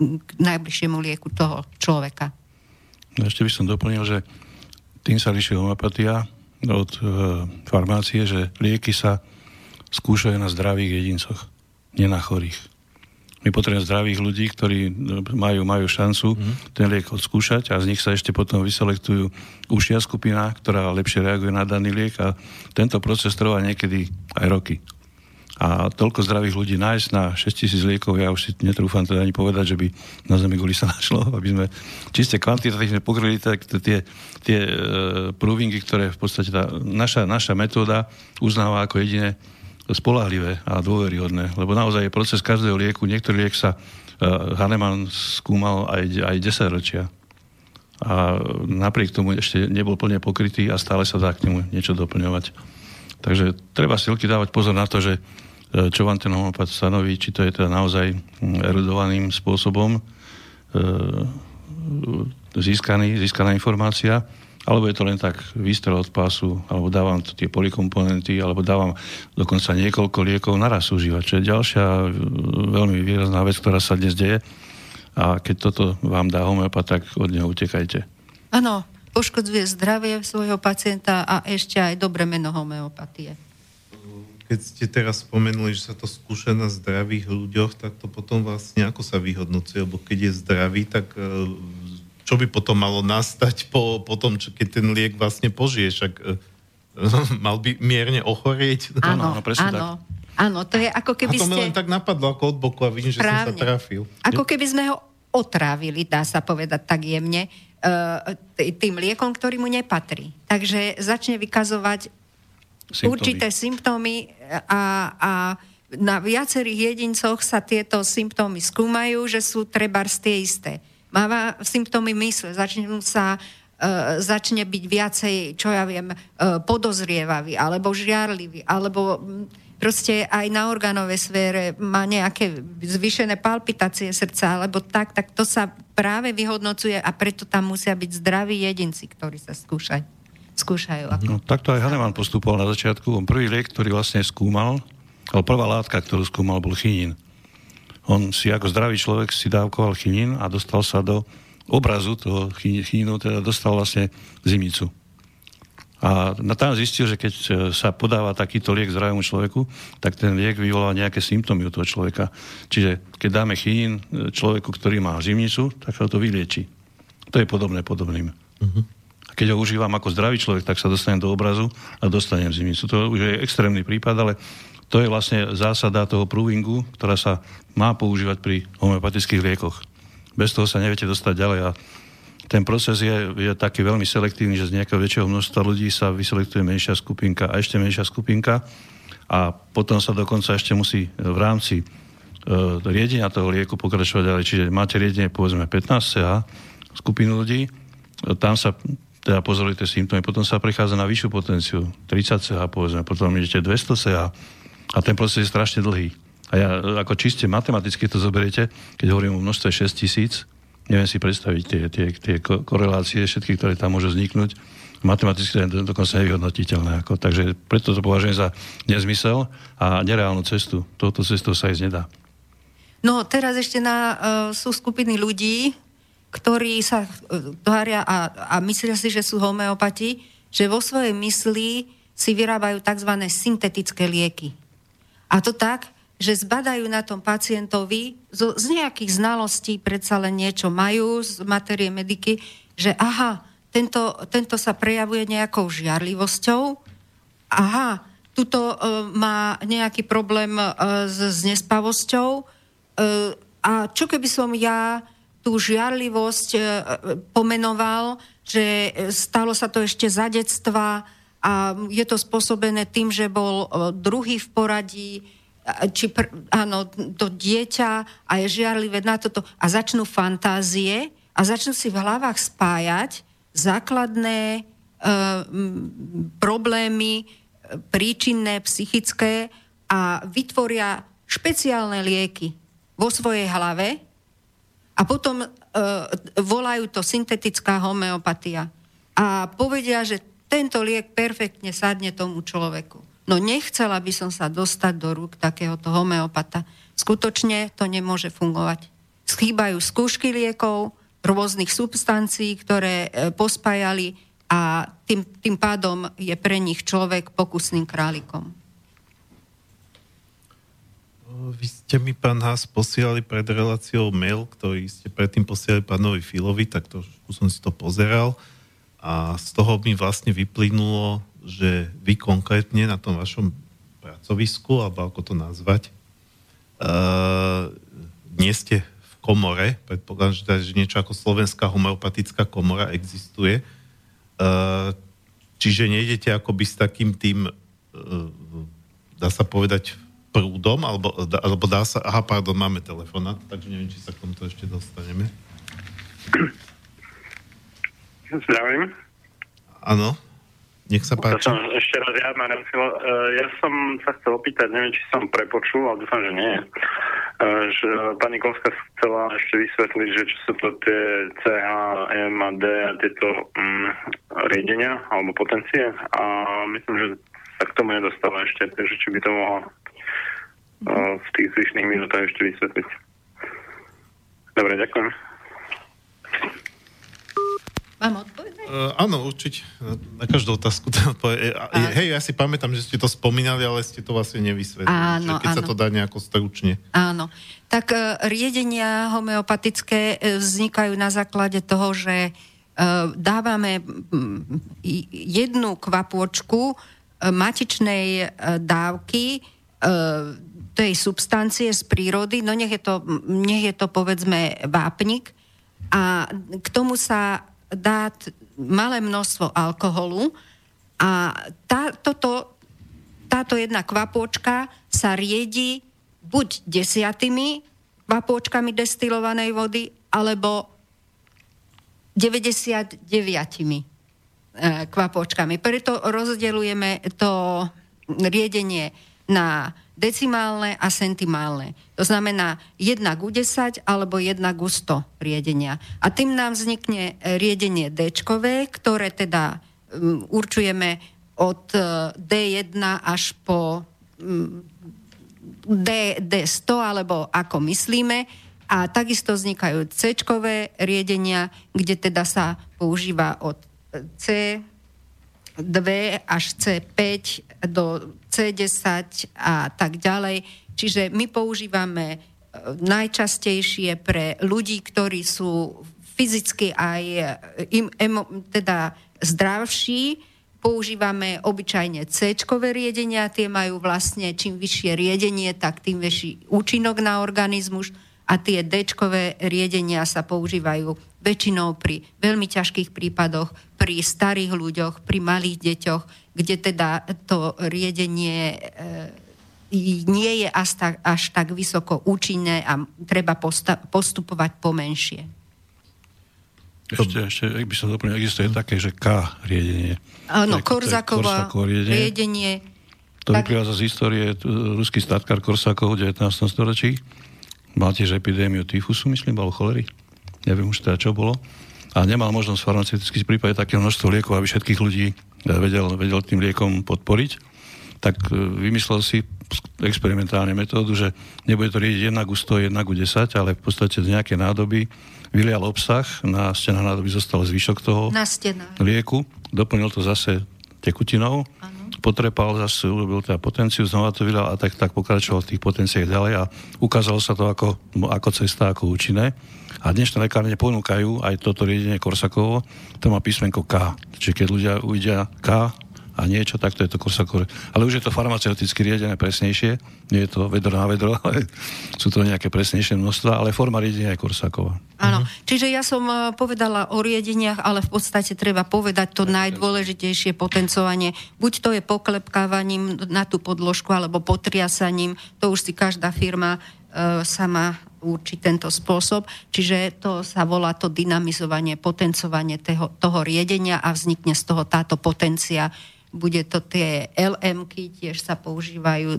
k najbližšiemu lieku toho človeka. No, ešte by som doplnil, že tým sa líši homeopatia od e, farmácie, že lieky sa skúšajú na zdravých jedincoch, nie na chorých. My potrebujeme zdravých ľudí, ktorí e, majú, majú šancu mm. ten liek odskúšať a z nich sa ešte potom vyselektujú užšia skupina, ktorá lepšie reaguje na daný liek a tento proces trvá niekedy aj roky. A toľko zdravých ľudí nájsť na 6 tisíc liekov, ja už si netrúfam teda ani povedať, že by na Zemi guli sa našlo, aby sme čiste kvantitatívne pokryli tak tie, tie uh, provingy, ktoré v podstate tá naša, naša metóda uznáva ako jediné spolahlivé a dôveryhodné. Lebo naozaj je proces každého lieku. Niektorý liek sa uh, Hahnemann skúmal aj, aj 10 ročia. A napriek tomu ešte nebol plne pokrytý a stále sa dá k nemu niečo doplňovať. Takže treba si dávať pozor na to, že E, čo vám ten homopat stanoví, či to je teda naozaj mm, erudovaným spôsobom e, získaný, získaná informácia, alebo je to len tak výstrel od pásu, alebo dávam to tie polikomponenty, alebo dávam dokonca niekoľko liekov naraz užívať, čo je ďalšia e, veľmi výrazná vec, ktorá sa dnes deje. A keď toto vám dá homeopat, tak od neho utekajte. Áno, poškodzuje zdravie svojho pacienta a ešte aj dobre meno homeopatie keď ste teraz spomenuli, že sa to skúša na zdravých ľuďoch, tak to potom vlastne ako sa vyhodnocuje? Lebo keď je zdravý, tak e, čo by potom malo nastať po, po tom, čo, keď ten liek vlastne požije? Však e, mal by mierne ochorieť? Áno, áno, áno. Áno, to je ako keby ste... A to mi len tak napadlo ako od boku a vidím, že Právne. som sa trafil. Ako keby sme ho otrávili, dá sa povedať tak jemne, e, tým liekom, ktorý mu nepatrí. Takže začne vykazovať symptómy. určité symptómy a, a na viacerých jedincoch sa tieto symptómy skúmajú, že sú treba tie isté. Máva symptómy mysle, začne sa uh, začne byť viacej, čo ja viem, uh, podozrievavý, alebo žiarlivý, alebo proste aj na orgánovej sfére má nejaké zvyšené palpitácie srdca, alebo tak, tak to sa práve vyhodnocuje a preto tam musia byť zdraví jedinci, ktorí sa skúšajú skúšajú. Ako... No, takto aj Hahnemann postupoval na začiatku. On prvý liek, ktorý vlastne skúmal, ale prvá látka, ktorú skúmal, bol chinín. On si ako zdravý človek si dávkoval chinín a dostal sa do obrazu toho chinínu, teda dostal vlastne zimicu. A na tam zistil, že keď sa podáva takýto liek zdravému človeku, tak ten liek vyvolá nejaké symptómy u toho človeka. Čiže keď dáme chinín človeku, ktorý má zimnicu, tak sa to vylieči. To je podobné podobným. Uh-huh keď ho užívam ako zdravý človek, tak sa dostanem do obrazu a dostanem zimnicu. To už je extrémny prípad, ale to je vlastne zásada toho pruvingu, ktorá sa má používať pri homeopatických liekoch. Bez toho sa neviete dostať ďalej a ten proces je, je taký veľmi selektívny, že z nejakého väčšieho množstva ľudí sa vyselektuje menšia skupinka a ešte menšia skupinka a potom sa dokonca ešte musí v rámci e, riedenia toho lieku pokračovať ďalej. Čiže máte riedenie povedzme 15 CH skupinu ľudí, tam sa teda pozorujete symptómy, potom sa prechádza na vyššiu potenciu, 30 CH povedzme, potom idete 200 CH a ten proces je strašne dlhý. A ja ako čiste matematicky to zoberiete, keď hovorím o množstve 6 tisíc, neviem si predstaviť tie, tie, tie korelácie všetky, ktoré tam môžu vzniknúť. matematicky je dokonca nevyhodnotiteľné. Ako, takže preto to považujem za nezmysel a nereálnu cestu. Touto cestou sa ísť nedá. No teraz ešte na, uh, sú skupiny ľudí, ktorí sa uh, tvária a, a myslia si, že sú homeopati, že vo svojej mysli si vyrábajú tzv. syntetické lieky. A to tak, že zbadajú na tom pacientovi z, z nejakých znalostí, predsa len niečo majú z materie mediky, že aha, tento, tento sa prejavuje nejakou žiarlivosťou, aha, tuto e, má nejaký problém e, s, s nespavosťou. E, a čo keby som ja tú žiarlivosť e, pomenoval, že stalo sa to ešte za detstva a je to spôsobené tým, že bol e, druhý v poradí, či pr- áno, to dieťa a je žiarlivé na toto a začnú fantázie a začnú si v hlavách spájať základné e, problémy, príčinné, psychické a vytvoria špeciálne lieky vo svojej hlave a potom e, volajú to syntetická homeopatia. A povedia, že tento liek perfektne sadne tomu človeku. No nechcela by som sa dostať do rúk takéhoto homeopata. Skutočne to nemôže fungovať. Schýbajú skúšky liekov, rôznych substancií, ktoré e, pospájali a tým, tým pádom je pre nich človek pokusným králikom. Vy ste mi, pán Hás, posielali pred reláciou mail, ktorý ste predtým posielali pánovi Filovi, tak to, som si to pozeral a z toho mi vlastne vyplynulo, že vy konkrétne na tom vašom pracovisku, alebo ako to nazvať, uh, nie ste v komore, predpokladám, že, že niečo ako Slovenská homeopatická komora existuje, uh, čiže nejdete akoby s takým tým, uh, dá sa povedať, prúdom, alebo, alebo dá sa... Aha, pardon, máme telefonát, takže neviem, či sa k tomuto ešte dostaneme. Zdravím. Áno. Nech sa páči. som ešte raz ja, Marian Filo. Uh, ja som sa chcel opýtať, neviem, či som prepočul, ale dúfam, že nie. Uh, že pani Kolská chcela ešte vysvetliť, že čo sú to tie CH, M a D a tieto um, riedenia alebo potencie a myslím, že sa k tomu nedostala ešte, takže či by to mohla uh, v tých zvyšných minútach ešte vysvetliť. Dobre, ďakujem. Mám odpovedať? Uh, áno, určite. Na každú otázku to odpovede. Hej, ja si pamätám, že ste to spomínali, ale ste to vlastne nevysvetlili. Áno, keď áno. sa to dá nejako stručne. Áno. Tak uh, riedenia homeopatické vznikajú na základe toho, že uh, dávame jednu kvapôčku matičnej dávky tej substancie z prírody, no nech je to, nech je to povedzme vápnik a k tomu sa dá malé množstvo alkoholu a tá, toto, táto jedna kvapôčka sa riedi buď desiatými kvapôčkami destilovanej vody, alebo 99 e, kvapôčkami. Preto rozdelujeme to riedenie na decimálne a centimálne. To znamená 1 ku 10 alebo 1 ku 100 riedenia. A tým nám vznikne riedenie D, ktoré teda um, určujeme od uh, D1 až po D, D100 alebo ako myslíme. A takisto vznikajú C riedenia, kde teda sa používa od C 2 až C5 do C10 a tak ďalej. Čiže my používame e, najčastejšie pre ľudí, ktorí sú fyzicky aj e, im, emo, teda zdravší, používame obyčajne c riedenia, tie majú vlastne čím vyššie riedenie, tak tým väčší účinok na organizmus a tie d riedenia sa používajú väčšinou pri veľmi ťažkých prípadoch, pri starých ľuďoch, pri malých deťoch, kde teda to riedenie e, nie je až tak, až tak vysoko účinné a treba posta- postupovať pomenšie. Ešte, ešte, ak by som doplnil, existuje také, že K riedenie. Áno, Korzáková riedenie. riedenie. To tak... vyplýva z histórie ruský statkár Korsákov v 19. storočí. Mal tiež epidémiu tyfusu, myslím, bol cholery. Neviem už teda, čo bolo. a nemal možnosť farmaceuticky prípade také množstvo liekov, aby všetkých ľudí vedel, vedel tým liekom podporiť, tak vymyslel si experimentálne metódu, že nebude to rieť 1 ku 100, 1 ku 10, ale v podstate z nejaké nádoby vylial obsah, na stenách nádoby zostal zvyšok toho na lieku, doplnil to zase tekutinou, ano. Potrepal zase, urobil teda potenciu, znova to vylial a tak, tak pokračoval v tých potenciách ďalej a ukázalo sa to ako, ako cesta, ako účinné. A dnešné lekárne ponúkajú aj toto riedenie Korsakovo, to má písmenko K. Čiže keď ľudia uvidia K, a niečo, tak to je to Korsakov. Ale už je to farmaceuticky riedené presnejšie, nie je to vedro na vedro, ale sú to nejaké presnejšie množstva, ale forma riedenia je Korsakova. Áno, mhm. čiže ja som e, povedala o riedeniach, ale v podstate treba povedať to najdôležitejšie potencovanie. Buď to je poklepkávaním na tú podložku, alebo potriasaním, to už si každá firma e, sama určiť tento spôsob. Čiže to sa volá to dynamizovanie, potencovanie toho, toho riedenia a vznikne z toho táto potencia bude to tie lm tiež sa používajú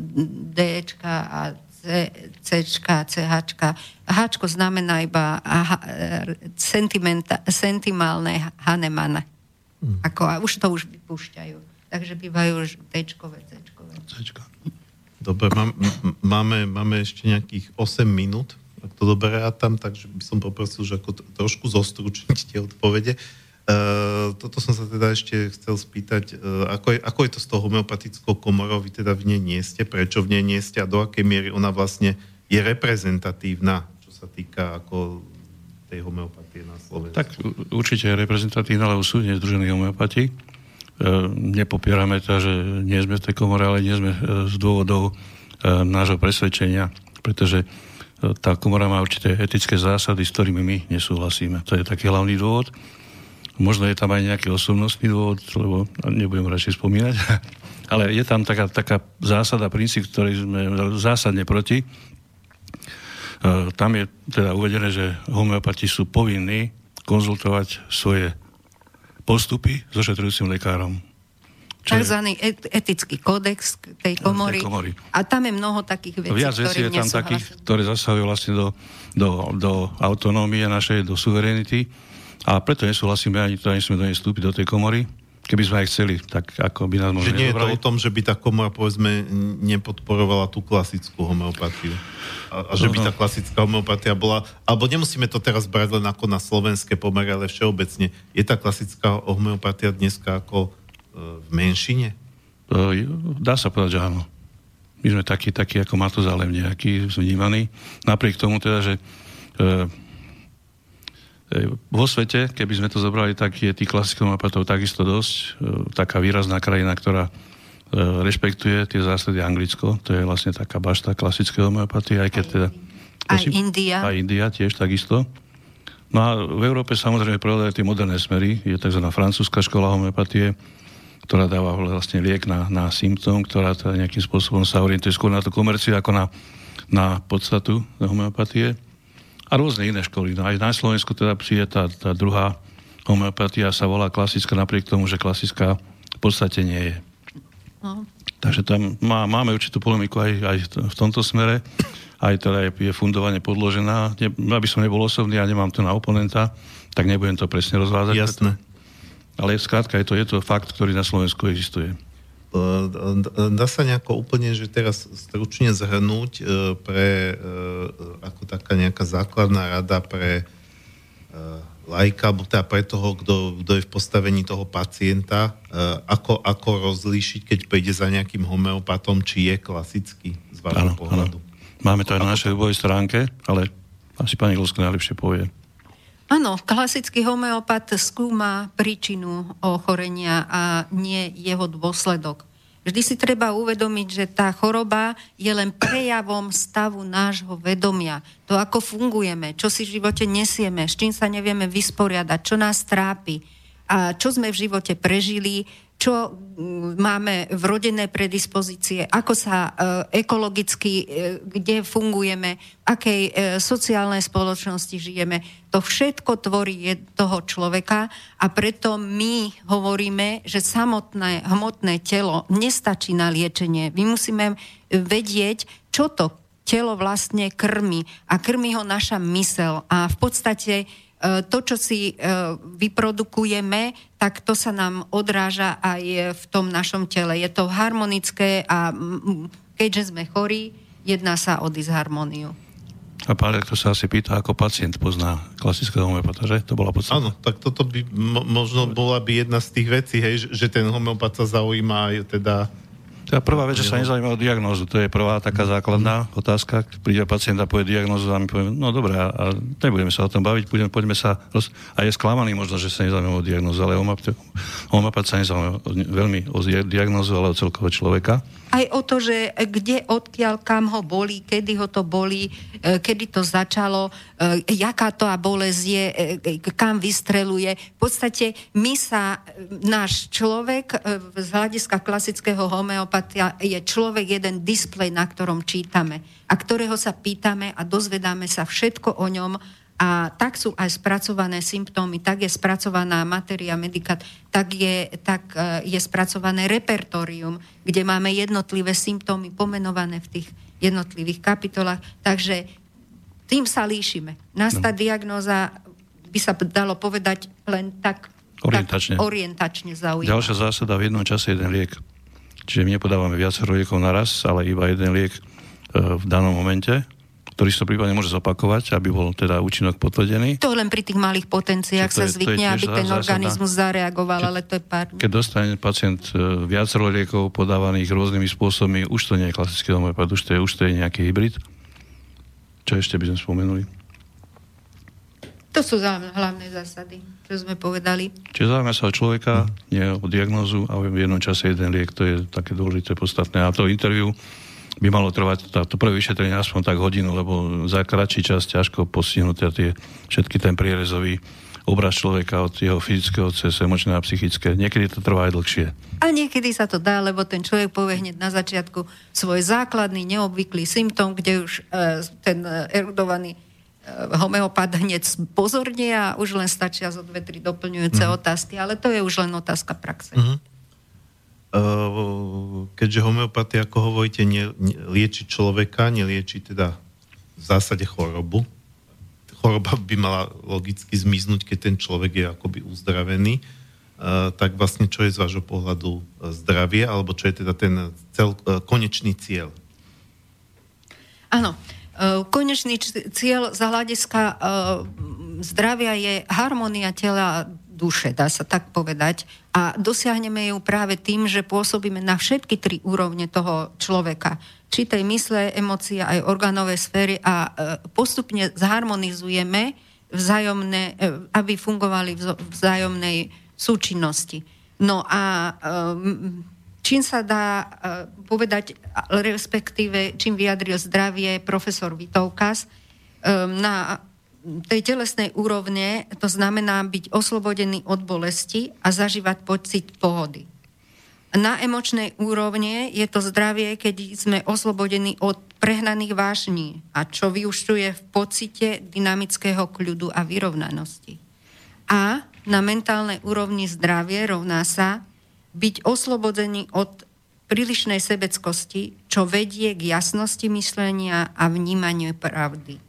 D a C, C, CH. H znamená iba sentimálne Hanemana. Mm. Ako, a už to už vypúšťajú. Takže bývajú už D-čkové, C-čkové. Dobre, mám, máme, máme ešte nejakých 8 minút, ak to dobre tam, takže by som poprosil, že ako trošku zostručniť tie odpovede. Uh, toto som sa teda ešte chcel spýtať, uh, ako, je, ako je to s tou homeopatickou komorou, vy teda v nej nie ste, prečo v nej nie ste a do akej miery ona vlastne je reprezentatívna, čo sa týka ako tej homeopatie na Slovensku? Tak určite je reprezentatívna, lebo sú nezdružení homeopati. Uh, nepopierame to, že nie sme v tej komore, ale nie sme z dôvodov nášho presvedčenia, pretože tá komora má určité etické zásady, s ktorými my nesúhlasíme. To je taký hlavný dôvod. Možno je tam aj nejaký osobnostný dôvod, lebo nebudem radšej spomínať. Ale je tam taká, taká zásada, princíp, ktorý sme zásadne proti. E, tam je teda uvedené, že homeopati sú povinní konzultovať svoje postupy so šetrujúcim lekárom. Takzvaný et, etický kódex tej komory. tej komory. A tam je mnoho takých vecí, Viac vecí je tam takých, ktoré zasahujú vlastne do, do, do autonómie našej, do suverenity a preto nesúhlasíme ani to, ani sme do nej vstúpiť do tej komory. Keby sme aj chceli, tak ako by nás možno Že nie je to o tom, že by tá komora, povedzme, nepodporovala tú klasickú homeopatiu. A, a že by tá klasická homeopatia bola... Alebo nemusíme to teraz brať len ako na slovenské pomery, ale všeobecne. Je tá klasická homeopatia dneska ako e, v menšine? E, dá sa povedať, že áno. My sme takí, takí ako Matuzalem nejaký vnímaný. Napriek tomu teda, že e, vo svete, keby sme to zobrali, tak je tých klasických homeopatov takisto dosť. E, taká výrazná krajina, ktorá e, rešpektuje tie zásady Anglicko, to je vlastne taká bašta klasické homeopatie, aj keď teda... Prosím, aj India. Aj India tiež takisto. No a v Európe samozrejme prevládajú tie moderné smery. Je tzv. francúzska škola homeopatie, ktorá dáva vlastne liek na, na symptóm, ktorá teda nejakým spôsobom sa orientuje skôr na tú komerciu ako na, na podstatu homeopatie a rôzne iné školy. No aj na Slovensku teda príde tá, tá druhá homeopatia sa volá klasická, napriek tomu, že klasická v podstate nie je. No. Takže tam má, máme určitú polemiku aj, aj v tomto smere. Aj teda je, je fundovanie podložená. Ne, aby som nebol osobný a nemám to na oponenta, tak nebudem to presne rozvázať. Jasné. Ale skrátka je to, je to fakt, ktorý na Slovensku existuje. Dá sa nejako úplne, že teraz stručne zhrnúť e, pre, e, ako taká nejaká základná rada pre e, lajka, alebo teda pre toho, kto, kto je v postavení toho pacienta, ako, ako rozlíšiť, keď pôjde za nejakým homeopatom, či je klasický z vášho pohľadu. Ano. Máme to aj na našej webovej stránke, ale asi pani Gluska najlepšie povie. Áno, klasický homeopat skúma príčinu ochorenia a nie jeho dôsledok. Vždy si treba uvedomiť, že tá choroba je len prejavom stavu nášho vedomia. To, ako fungujeme, čo si v živote nesieme, s čím sa nevieme vysporiadať, čo nás trápi a čo sme v živote prežili, čo máme vrodené predispozície, ako sa e, ekologicky, e, kde fungujeme, akej e, sociálnej spoločnosti žijeme. To všetko tvorí toho človeka a preto my hovoríme, že samotné hmotné telo nestačí na liečenie. My musíme vedieť, čo to telo vlastne krmi a krmi ho naša mysel a v podstate to, čo si vyprodukujeme, tak to sa nám odráža aj v tom našom tele. Je to harmonické a keďže sme chorí, jedná sa o disharmóniu. A pán rektor sa asi pýta, ako pacient pozná klasického homeopata, že? To bola podstata. Áno, tak toto by mo- možno bola by jedna z tých vecí, hej, že ten homeopat sa zaujíma aj teda tá prvá vec, že sa nezaujíma o diagnózu, to je prvá taká základná otázka. Príde pacient a povie diagnózu a my povieme, no dobré, a nebudeme sa o tom baviť, budeme, poďme sa... Roz... A je sklamaný možno, že sa nezaujíma o diagnózu, ale homeopat sa nezaujíma veľmi o diagnózu, ale o celkového človeka aj o to, že kde, odkiaľ, kam ho boli, kedy ho to boli, e, kedy to začalo, e, jaká to a bolesť je, e, kam vystreluje. V podstate my sa, náš človek z hľadiska klasického homeopatia je človek jeden displej, na ktorom čítame a ktorého sa pýtame a dozvedáme sa všetko o ňom a tak sú aj spracované symptómy, tak je spracovaná matéria medikát, tak je, tak e, je spracované repertórium, kde máme jednotlivé symptómy pomenované v tých jednotlivých kapitolách. Takže tým sa líšime. Nastá no. diagnóza by sa dalo povedať len tak orientačne, tak orientačne zaujímavé. Ďalšia zásada v jednom čase jeden liek. Čiže my nepodávame viacero liekov naraz, ale iba jeden liek e, v danom momente ktorý sa prípadne môže zopakovať, aby bol teda účinok potvrdený. To len pri tých malých potenciách sa zvykne, aby ten zásada, organizmus zareagoval, keď, ale to je pár... Keď dostane pacient e, viacero liekov podávaných rôznymi spôsobmi, už to nie je klasický homeopat, už to je, už to je nejaký hybrid. Čo ešte by sme spomenuli? To sú hlavné zásady, čo sme povedali. Čiže zaujíma sa o človeka, nie o diagnózu a v jednom čase jeden liek, to je také dôležité, podstatné. A to interviu by malo trvať to prvé vyšetrenie aspoň tak hodinu, lebo za kratší čas ťažko postihnúť tie, všetky ten prierezový obraz človeka od jeho fyzického cez emočné a psychické. Niekedy to trvá aj dlhšie. A niekedy sa to dá, lebo ten človek povie hneď na začiatku svoj základný, neobvyklý symptóm, kde už e, ten e, erudovaný homeopat hneď pozorne a už len stačia zo dve, tri doplňujúce mm. otázky, ale to je už len otázka praxe. Mm-hmm. Ehm, keďže homeopatia, ako hovoríte, ne, ne, lieči človeka, nelieči teda v zásade chorobu. Choroba by mala logicky zmiznúť, keď ten človek je akoby uzdravený. Uh, tak vlastne čo je z vášho pohľadu zdravie, alebo čo je teda ten cel, uh, konečný cieľ? Áno. Uh, konečný cieľ z hľadiska zdravia je harmonia tela duše, dá sa tak povedať. A dosiahneme ju práve tým, že pôsobíme na všetky tri úrovne toho človeka. Či tej mysle, emócie, aj orgánové sféry a e, postupne zharmonizujeme vzájomné, aby fungovali v vzájomnej súčinnosti. No a e, čím sa dá povedať, respektíve čím vyjadril zdravie profesor Vitovkas, na tej telesnej úrovne to znamená byť oslobodený od bolesti a zažívať pocit pohody. Na emočnej úrovne je to zdravie, keď sme oslobodení od prehnaných vášní a čo vyušťuje v pocite dynamického kľudu a vyrovnanosti. A na mentálnej úrovni zdravie rovná sa byť oslobodený od prílišnej sebeckosti, čo vedie k jasnosti myslenia a vnímaniu pravdy.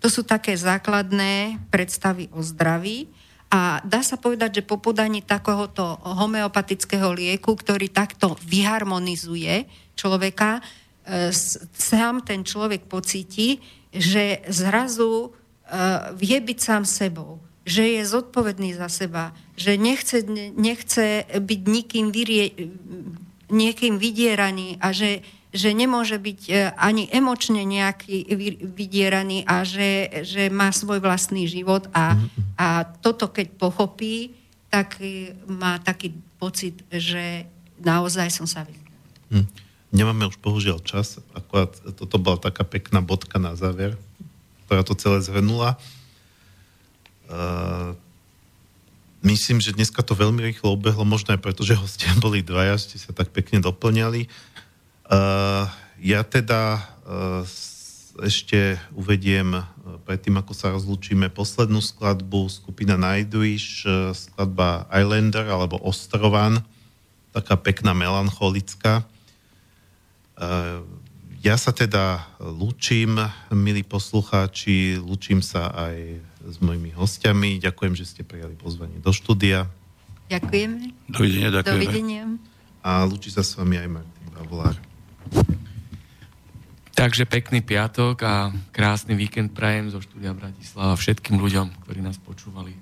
To sú také základné predstavy o zdraví. A dá sa povedať, že po podaní takéhoto homeopatického lieku, ktorý takto vyharmonizuje človeka, e, sám ten človek pocíti, že zrazu e, vie byť sám sebou, že je zodpovedný za seba, že nechce, nechce byť nikým vyrie, niekým vydieraný a že že nemôže byť e, ani emočne nejaký vydieraný a že, že má svoj vlastný život a, mhm. a toto keď pochopí, tak e, má taký pocit, že naozaj som sa vyzval. Hm. Nemáme už bohužiaľ čas, akurát toto bola taká pekná bodka na záver, ktorá to celé zhrnula. Uh, myslím, že dneska to veľmi rýchlo ubehlo, možno aj preto, že hostia boli dvaja, ste sa tak pekne doplňali. Uh, ja teda uh, ešte uvediem uh, predtým, ako sa rozlúčime, poslednú skladbu skupina uh, skladba Islander alebo Ostrovan, taká pekná melancholická. Ja sa teda lúčim, milí poslucháči, lúčim sa aj s mojimi hostiami. Ďakujem, že ste prijali pozvanie do štúdia. Ďakujeme. Dovidenia, ďakujeme. Dovidenia. A lúči sa s vami aj Martin Bavolár. Takže pekný piatok a krásny víkend prajem zo štúdia Bratislava všetkým ľuďom, ktorí nás počúvali.